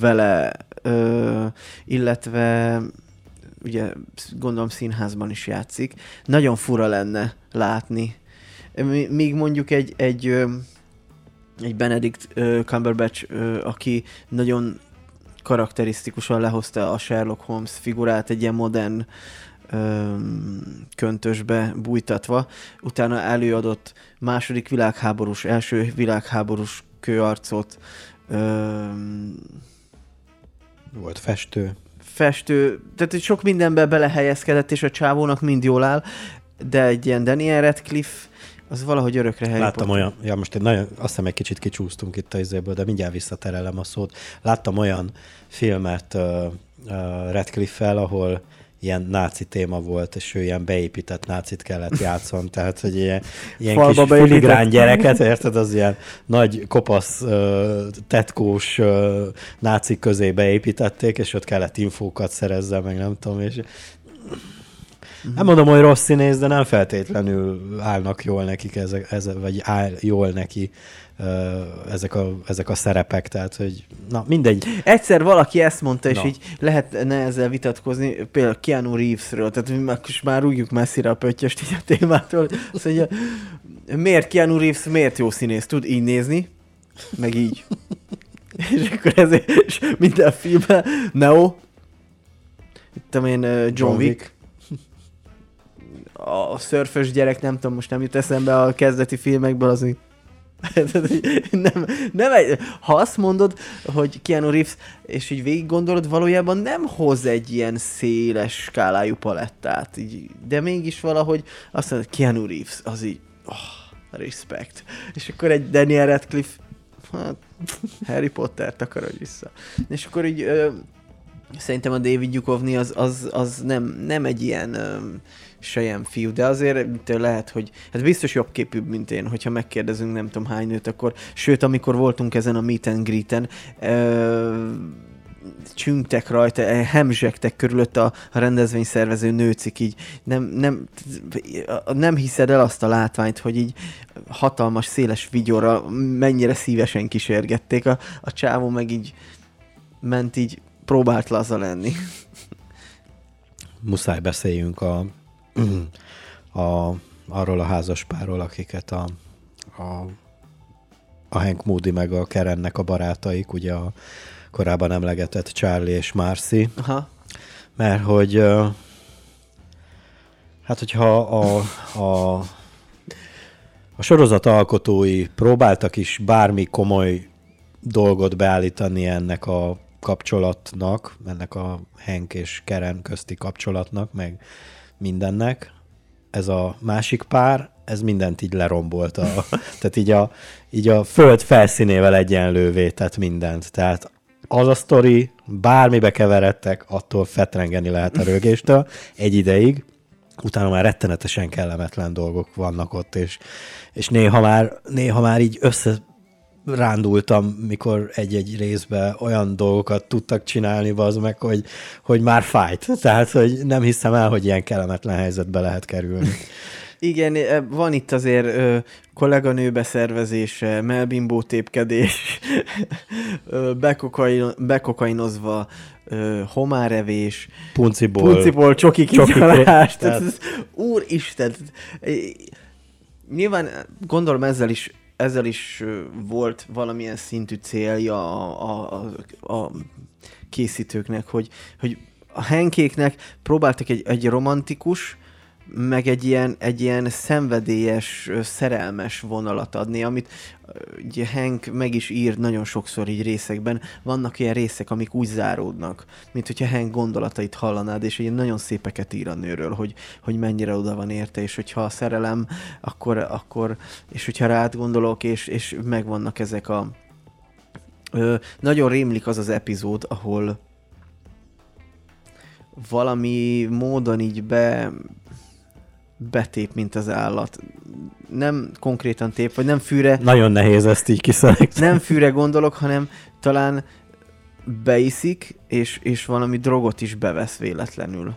vele, ö, illetve ugye gondolom színházban is játszik. Nagyon fura lenne látni. Míg mondjuk egy, egy, egy Benedict Cumberbatch, aki nagyon karakterisztikusan lehozta a Sherlock Holmes figurát egy ilyen modern köntösbe bújtatva, utána előadott második világháborús, első világháborús kőarcot, volt festő. Festő, tehát sok mindenbe belehelyezkedett, és a csávónak mind jól áll, de egy ilyen Daniel Radcliffe, az valahogy örökre Harry Láttam Potter. olyan, ja most egy nagyon, azt hiszem egy kicsit kicsúsztunk itt a izéből, de mindjárt visszaterelem a szót. Láttam olyan filmet uh, uh, Radcliffe-fel, ahol ilyen náci téma volt, és ő ilyen beépített nácit kellett játszon, tehát hogy ilyen, ilyen Falba kis filigrán gyereket, érted, az ilyen nagy kopasz, tetkós nácik közé beépítették, és ott kellett infókat szerezze, meg nem tudom, és nem mondom, hogy rossz színész, de nem feltétlenül állnak jól nekik ezek, ezek vagy áll jól neki ezek a, ezek a szerepek, tehát hogy na mindegy. Egyszer valaki ezt mondta, és na. így lehetne ezzel vitatkozni, például Keanu Reevesről, tehát mi már rúgjuk messzire a pöttyöst így a témától. Azt mondja, miért Keanu Reeves, miért jó színész, tud így nézni, meg így. és akkor ezért, és minden filmben, Neo, itt én John, John Wick, Wick a szörfös gyerek, nem tudom, most nem jut eszembe a kezdeti filmekből, az nem, nem egy, ha azt mondod, hogy Keanu Reeves, és így végig gondolod, valójában nem hoz egy ilyen széles skálájú palettát, így, de mégis valahogy azt mondod, Keanu Reeves, az így, oh, respect. És akkor egy Daniel Radcliffe, hát, Harry Potter-t akarod vissza. És akkor így ö, szerintem a David Duchovny az, az, az nem, nem egy ilyen ö, sejem fiú, de azért lehet, hogy hát biztos jobb képűbb, mint én, hogyha megkérdezünk nem tudom hány nőt, akkor sőt, amikor voltunk ezen a meet and greet-en, ö, csüngtek rajta, eh, hemzsegtek körülött a, a rendezvényszervező nőcik, így nem, nem, nem hiszed el azt a látványt, hogy így hatalmas, széles vigyorra mennyire szívesen kísérgették, a, a csávó meg így ment így, próbált laza lenni. Muszáj beszéljünk a a, arról a házaspárról, akiket a, a, a Hank Moody meg a Kerennek a barátaik, ugye a korábban emlegetett Charlie és Marcy. Aha. Mert hogy hát hogyha a, a, a sorozat alkotói próbáltak is bármi komoly dolgot beállítani ennek a kapcsolatnak, ennek a Henk és Keren közti kapcsolatnak, meg mindennek, ez a másik pár, ez mindent így lerombolta. tehát így a, így a föld felszínével egyenlővé tett mindent. Tehát az a sztori, bármibe keveredtek, attól fetrengeni lehet a rögéstől egy ideig, utána már rettenetesen kellemetlen dolgok vannak ott, és, és néha, már, néha már így össze rándultam, mikor egy-egy részbe olyan dolgokat tudtak csinálni, az meg, hogy, hogy már fájt. Tehát, hogy nem hiszem el, hogy ilyen kellemetlen helyzetbe lehet kerülni. Igen, e, van itt azért ö, kolléganő beszervezése, melbimbó tépkedés, ö, bekokain, bekokainozva, ö, homárevés, Punciból. punciból csoki kigyalás. tehát- úristen! e, Nyilván gondolom ezzel is ezzel is volt valamilyen szintű célja a, a, a, a készítőknek, hogy, hogy a henkéknek próbáltak egy, egy romantikus, meg egy ilyen, egy ilyen szenvedélyes, szerelmes vonalat adni, amit ugye Hank meg is ír nagyon sokszor így részekben. Vannak ilyen részek, amik úgy záródnak, mint hogyha Hank gondolatait hallanád, és ilyen nagyon szépeket ír a nőről, hogy, hogy mennyire oda van érte, és hogyha a szerelem, akkor, akkor és hogyha rád gondolok, és, és megvannak ezek a Ö, nagyon rémlik az az epizód, ahol valami módon így be betép, mint az állat. Nem konkrétan tép, vagy nem fűre, Nagyon nehéz ezt így kiszelektálni. nem fűre gondolok, hanem talán beiszik, és, és valami drogot is bevesz véletlenül.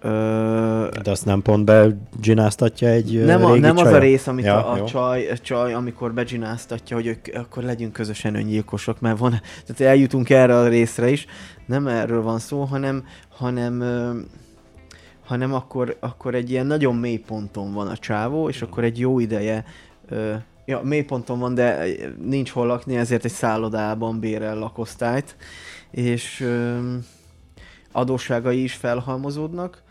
Ö, De azt nem pont beggináztatja egy nem, a, régi nem az a csaja? rész, amit Ja, a, jó. a csaj, a csaj, amikor beggináztatja, hogy ők, akkor legyünk közösen öngyilkosok, mert van, tehát eljutunk erre a részre is, nem erről van szó, hanem, hanem, hanem akkor, akkor egy ilyen nagyon mély ponton van a csávó, és akkor egy jó ideje, ö, ja, mély ponton van, de nincs hol lakni, ezért egy szállodában bérel lakosztályt, és ö, adósságai is felhalmozódnak,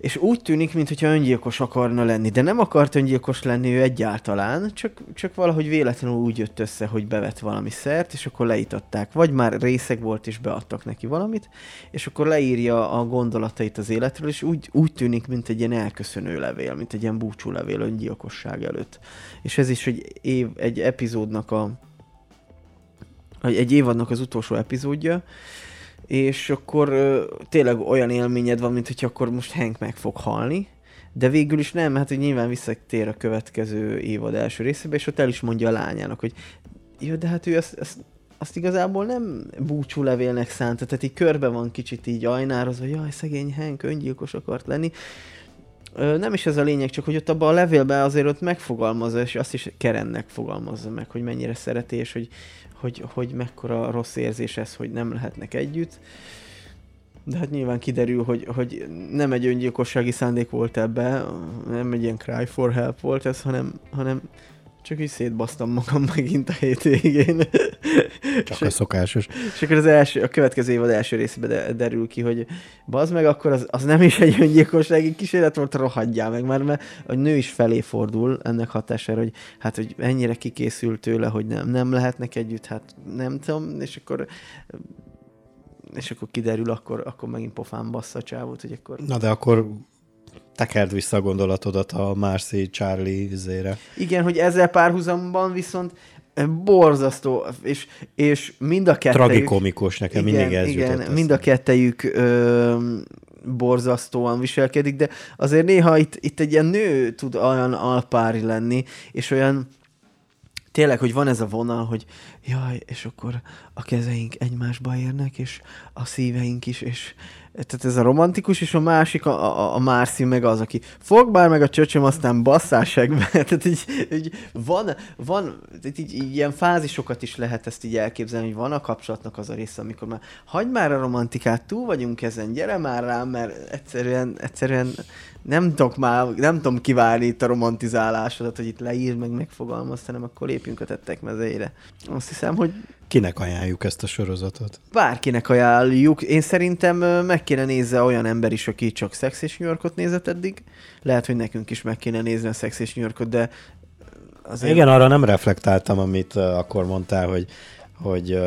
és úgy tűnik, mintha öngyilkos akarna lenni, de nem akart öngyilkos lenni ő egyáltalán, csak, csak valahogy véletlenül úgy jött össze, hogy bevett valami szert, és akkor leítatták. Vagy már részeg volt, és beadtak neki valamit, és akkor leírja a gondolatait az életről, és úgy, úgy tűnik, mint egy ilyen elköszönő levél, mint egy ilyen búcsú levél öngyilkosság előtt. És ez is egy, év, egy epizódnak a egy évadnak az utolsó epizódja, és akkor ö, tényleg olyan élményed van, mint hogy akkor most Hank meg fog halni, de végül is nem, hát hogy nyilván visszatér a következő évad első részébe, és ott el is mondja a lányának, hogy jó, de hát ő ezt, ezt, azt igazából nem búcsú levélnek szánta, tehát így körbe van kicsit így ajnározva, jaj, szegény Hank öngyilkos akart lenni. Nem is ez a lényeg, csak hogy ott abban a levélben azért ott megfogalmazza, és azt is Kerennek fogalmazza meg, hogy mennyire szereti, és hogy, hogy, hogy mekkora rossz érzés ez, hogy nem lehetnek együtt. De hát nyilván kiderül, hogy, hogy nem egy öngyilkossági szándék volt ebbe, nem egy ilyen cry for help volt ez, hanem, hanem csak így szétbasztam magam megint a hétvégén. Csak a szokásos. És akkor az első, a következő évad első részében de, derül ki, hogy bazd meg, akkor az, az nem is egy öngyilkossági kísérlet volt, rohadjál meg, mert, mert a nő is felé fordul ennek hatására, hogy hát, hogy ennyire kikészült tőle, hogy nem, nem lehetnek együtt, hát nem tudom, és akkor és akkor kiderül, akkor, akkor megint pofán bassza a csávót, hogy akkor... Na de akkor tekerd vissza a gondolatodat a Marcy Charlie zére. Igen, hogy ezzel párhuzamban viszont borzasztó, és, és mind a kettejük... Tragikomikus, nekem igen, mindig ez igen, jutott mind a kettejük ö, borzasztóan viselkedik, de azért néha itt, itt egy ilyen nő tud olyan alpári lenni, és olyan tényleg, hogy van ez a vonal, hogy jaj, és akkor a kezeink egymásba érnek, és a szíveink is, és tehát ez a romantikus, és a másik, a, a, a Márci meg az, aki fog bár meg a csöcsöm, aztán basszásekbe. tehát így, így van, van tehát így, így, ilyen fázisokat is lehet ezt így elképzelni, hogy van a kapcsolatnak az a része, amikor már hagyd már a romantikát, túl vagyunk ezen, gyere már rám, mert egyszerűen, egyszerűen nem tudok már, nem tudom kivárni itt a romantizálásodat, hogy itt leírd meg, megfogalmazd, hanem akkor lépjünk a tettek mezejére. Azt hiszem, hogy Kinek ajánljuk ezt a sorozatot? bárkinek ajánljuk. Én szerintem meg kéne nézze olyan ember is, aki csak Sex és New Yorkot nézett eddig. Lehet, hogy nekünk is meg kéne nézni a Sex és New Yorkot, de azért... Igen, arra nem reflektáltam, amit akkor mondtál, hogy, hogy,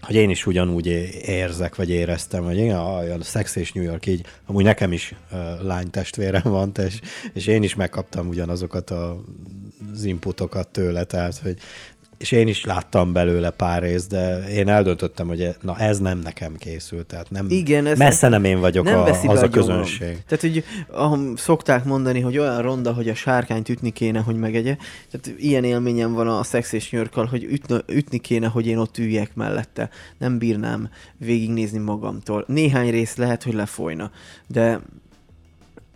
hogy én is ugyanúgy érzek, vagy éreztem, hogy igen, a, a Sex és New York így, amúgy nekem is uh, lánytestvérem van, és, és én is megkaptam ugyanazokat a, az inputokat tőle, tehát, hogy és én is láttam belőle pár részt, de én eldöntöttem, hogy na ez nem nekem készült, tehát nem, Igen, ez messze nem én vagyok nem a, az a gyomrom. közönség. Tehát, hogy ahol szokták mondani, hogy olyan ronda, hogy a sárkányt ütni kéne, hogy megegye. Tehát ilyen élményem van a Sex és New Yorkkal, hogy ütne, ütni kéne, hogy én ott üljek mellette. Nem bírnám végignézni magamtól. Néhány rész lehet, hogy lefolyna, de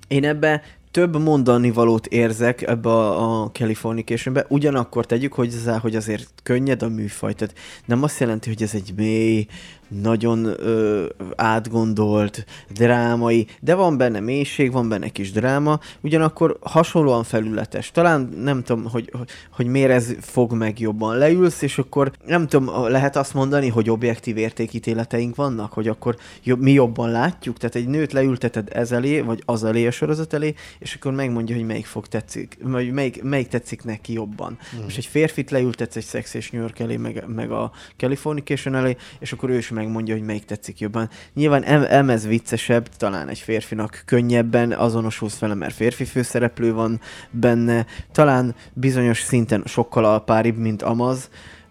én ebbe több mondani valót érzek ebbe a, a Californicationbe, ugyanakkor tegyük hozzá, hogy azért könnyed a műfaj, tehát nem azt jelenti, hogy ez egy mély, nagyon ö, átgondolt, drámai, de van benne mélység, van benne kis dráma, ugyanakkor hasonlóan felületes. Talán nem tudom, hogy, hogy, miért ez fog meg jobban. Leülsz, és akkor nem tudom, lehet azt mondani, hogy objektív értékítéleteink vannak, hogy akkor jobb, mi jobban látjuk, tehát egy nőt leülteted ez elé, vagy az elé a sorozat elé, és akkor megmondja, hogy melyik fog tetszik, vagy melyik, melyik tetszik neki jobban. Mm. Most egy férfit leültetsz egy Sex és New York elé, meg, meg a Californication elé, és akkor ő is megmondja, hogy melyik tetszik jobban. Nyilván em, ez viccesebb, talán egy férfinak könnyebben azonosulsz vele, mert férfi főszereplő van benne, talán bizonyos szinten sokkal alpáribb, mint Amaz,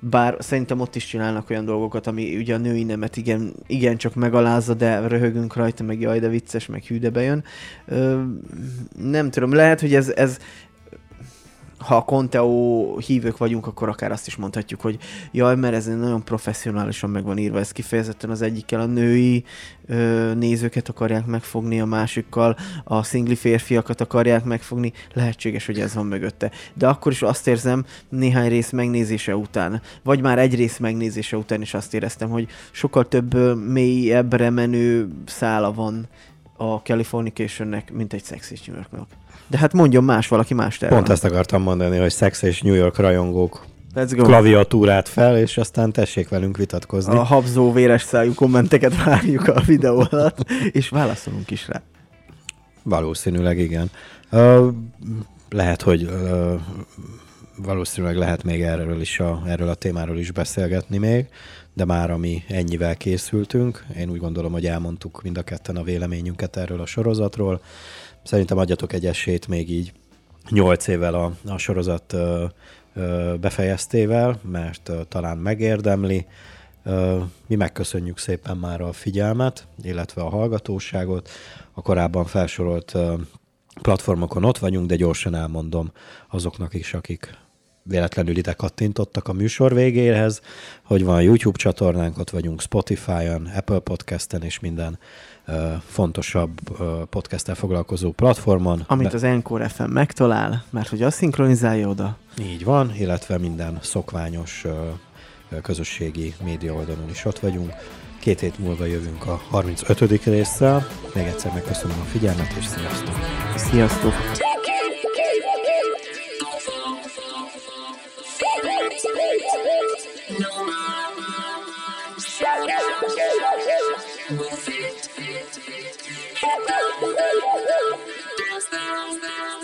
bár szerintem ott is csinálnak olyan dolgokat, ami ugye a női nemet igen, igen csak megalázza, de röhögünk rajta, meg jaj, de vicces, meg hű, bejön. Ö, nem tudom, lehet, hogy ez, ez ha a Conteo hívők vagyunk, akkor akár azt is mondhatjuk, hogy jaj, mert ez nagyon professzionálisan meg van írva, ez kifejezetten az egyikkel a női ö, nézőket akarják megfogni, a másikkal a szingli férfiakat akarják megfogni, lehetséges, hogy ez van mögötte. De akkor is azt érzem néhány rész megnézése után, vagy már egy rész megnézése után is azt éreztem, hogy sokkal több mélyebbre menő szála van a Californicationnek, mint egy Sexy New Yorknak. De hát mondjon más, valaki más terve. Pont ezt akartam mondani, hogy Sex és New York rajongók Let's go. klaviatúrát fel, és aztán tessék velünk vitatkozni. A habzó véres szájú kommenteket várjuk a videó alatt, és válaszolunk is rá. Valószínűleg igen. Uh, lehet, hogy uh, valószínűleg lehet még erről is a, erről a témáról is beszélgetni még, de már ami ennyivel készültünk, én úgy gondolom, hogy elmondtuk mind a ketten a véleményünket erről a sorozatról. Szerintem adjatok egy esélyt még így nyolc évvel a, a sorozat ö, ö, befejeztével, mert ö, talán megérdemli. Ö, mi megköszönjük szépen már a figyelmet, illetve a hallgatóságot. A korábban felsorolt ö, platformokon ott vagyunk, de gyorsan elmondom azoknak is, akik véletlenül ide kattintottak a műsor végéhez, hogy van YouTube csatornánk, ott vagyunk Spotify-on, Apple Podcast-en és minden fontosabb podcasttel foglalkozó platformon. Amit az Encore FM megtalál, mert hogy azt szinkronizálja oda. Így van, illetve minden szokványos közösségi média oldalon is ott vagyunk. Két hét múlva jövünk a 35. résszel. Még egyszer megköszönöm a figyelmet, és sziasztok! Sziasztok! Stay, stay, stay.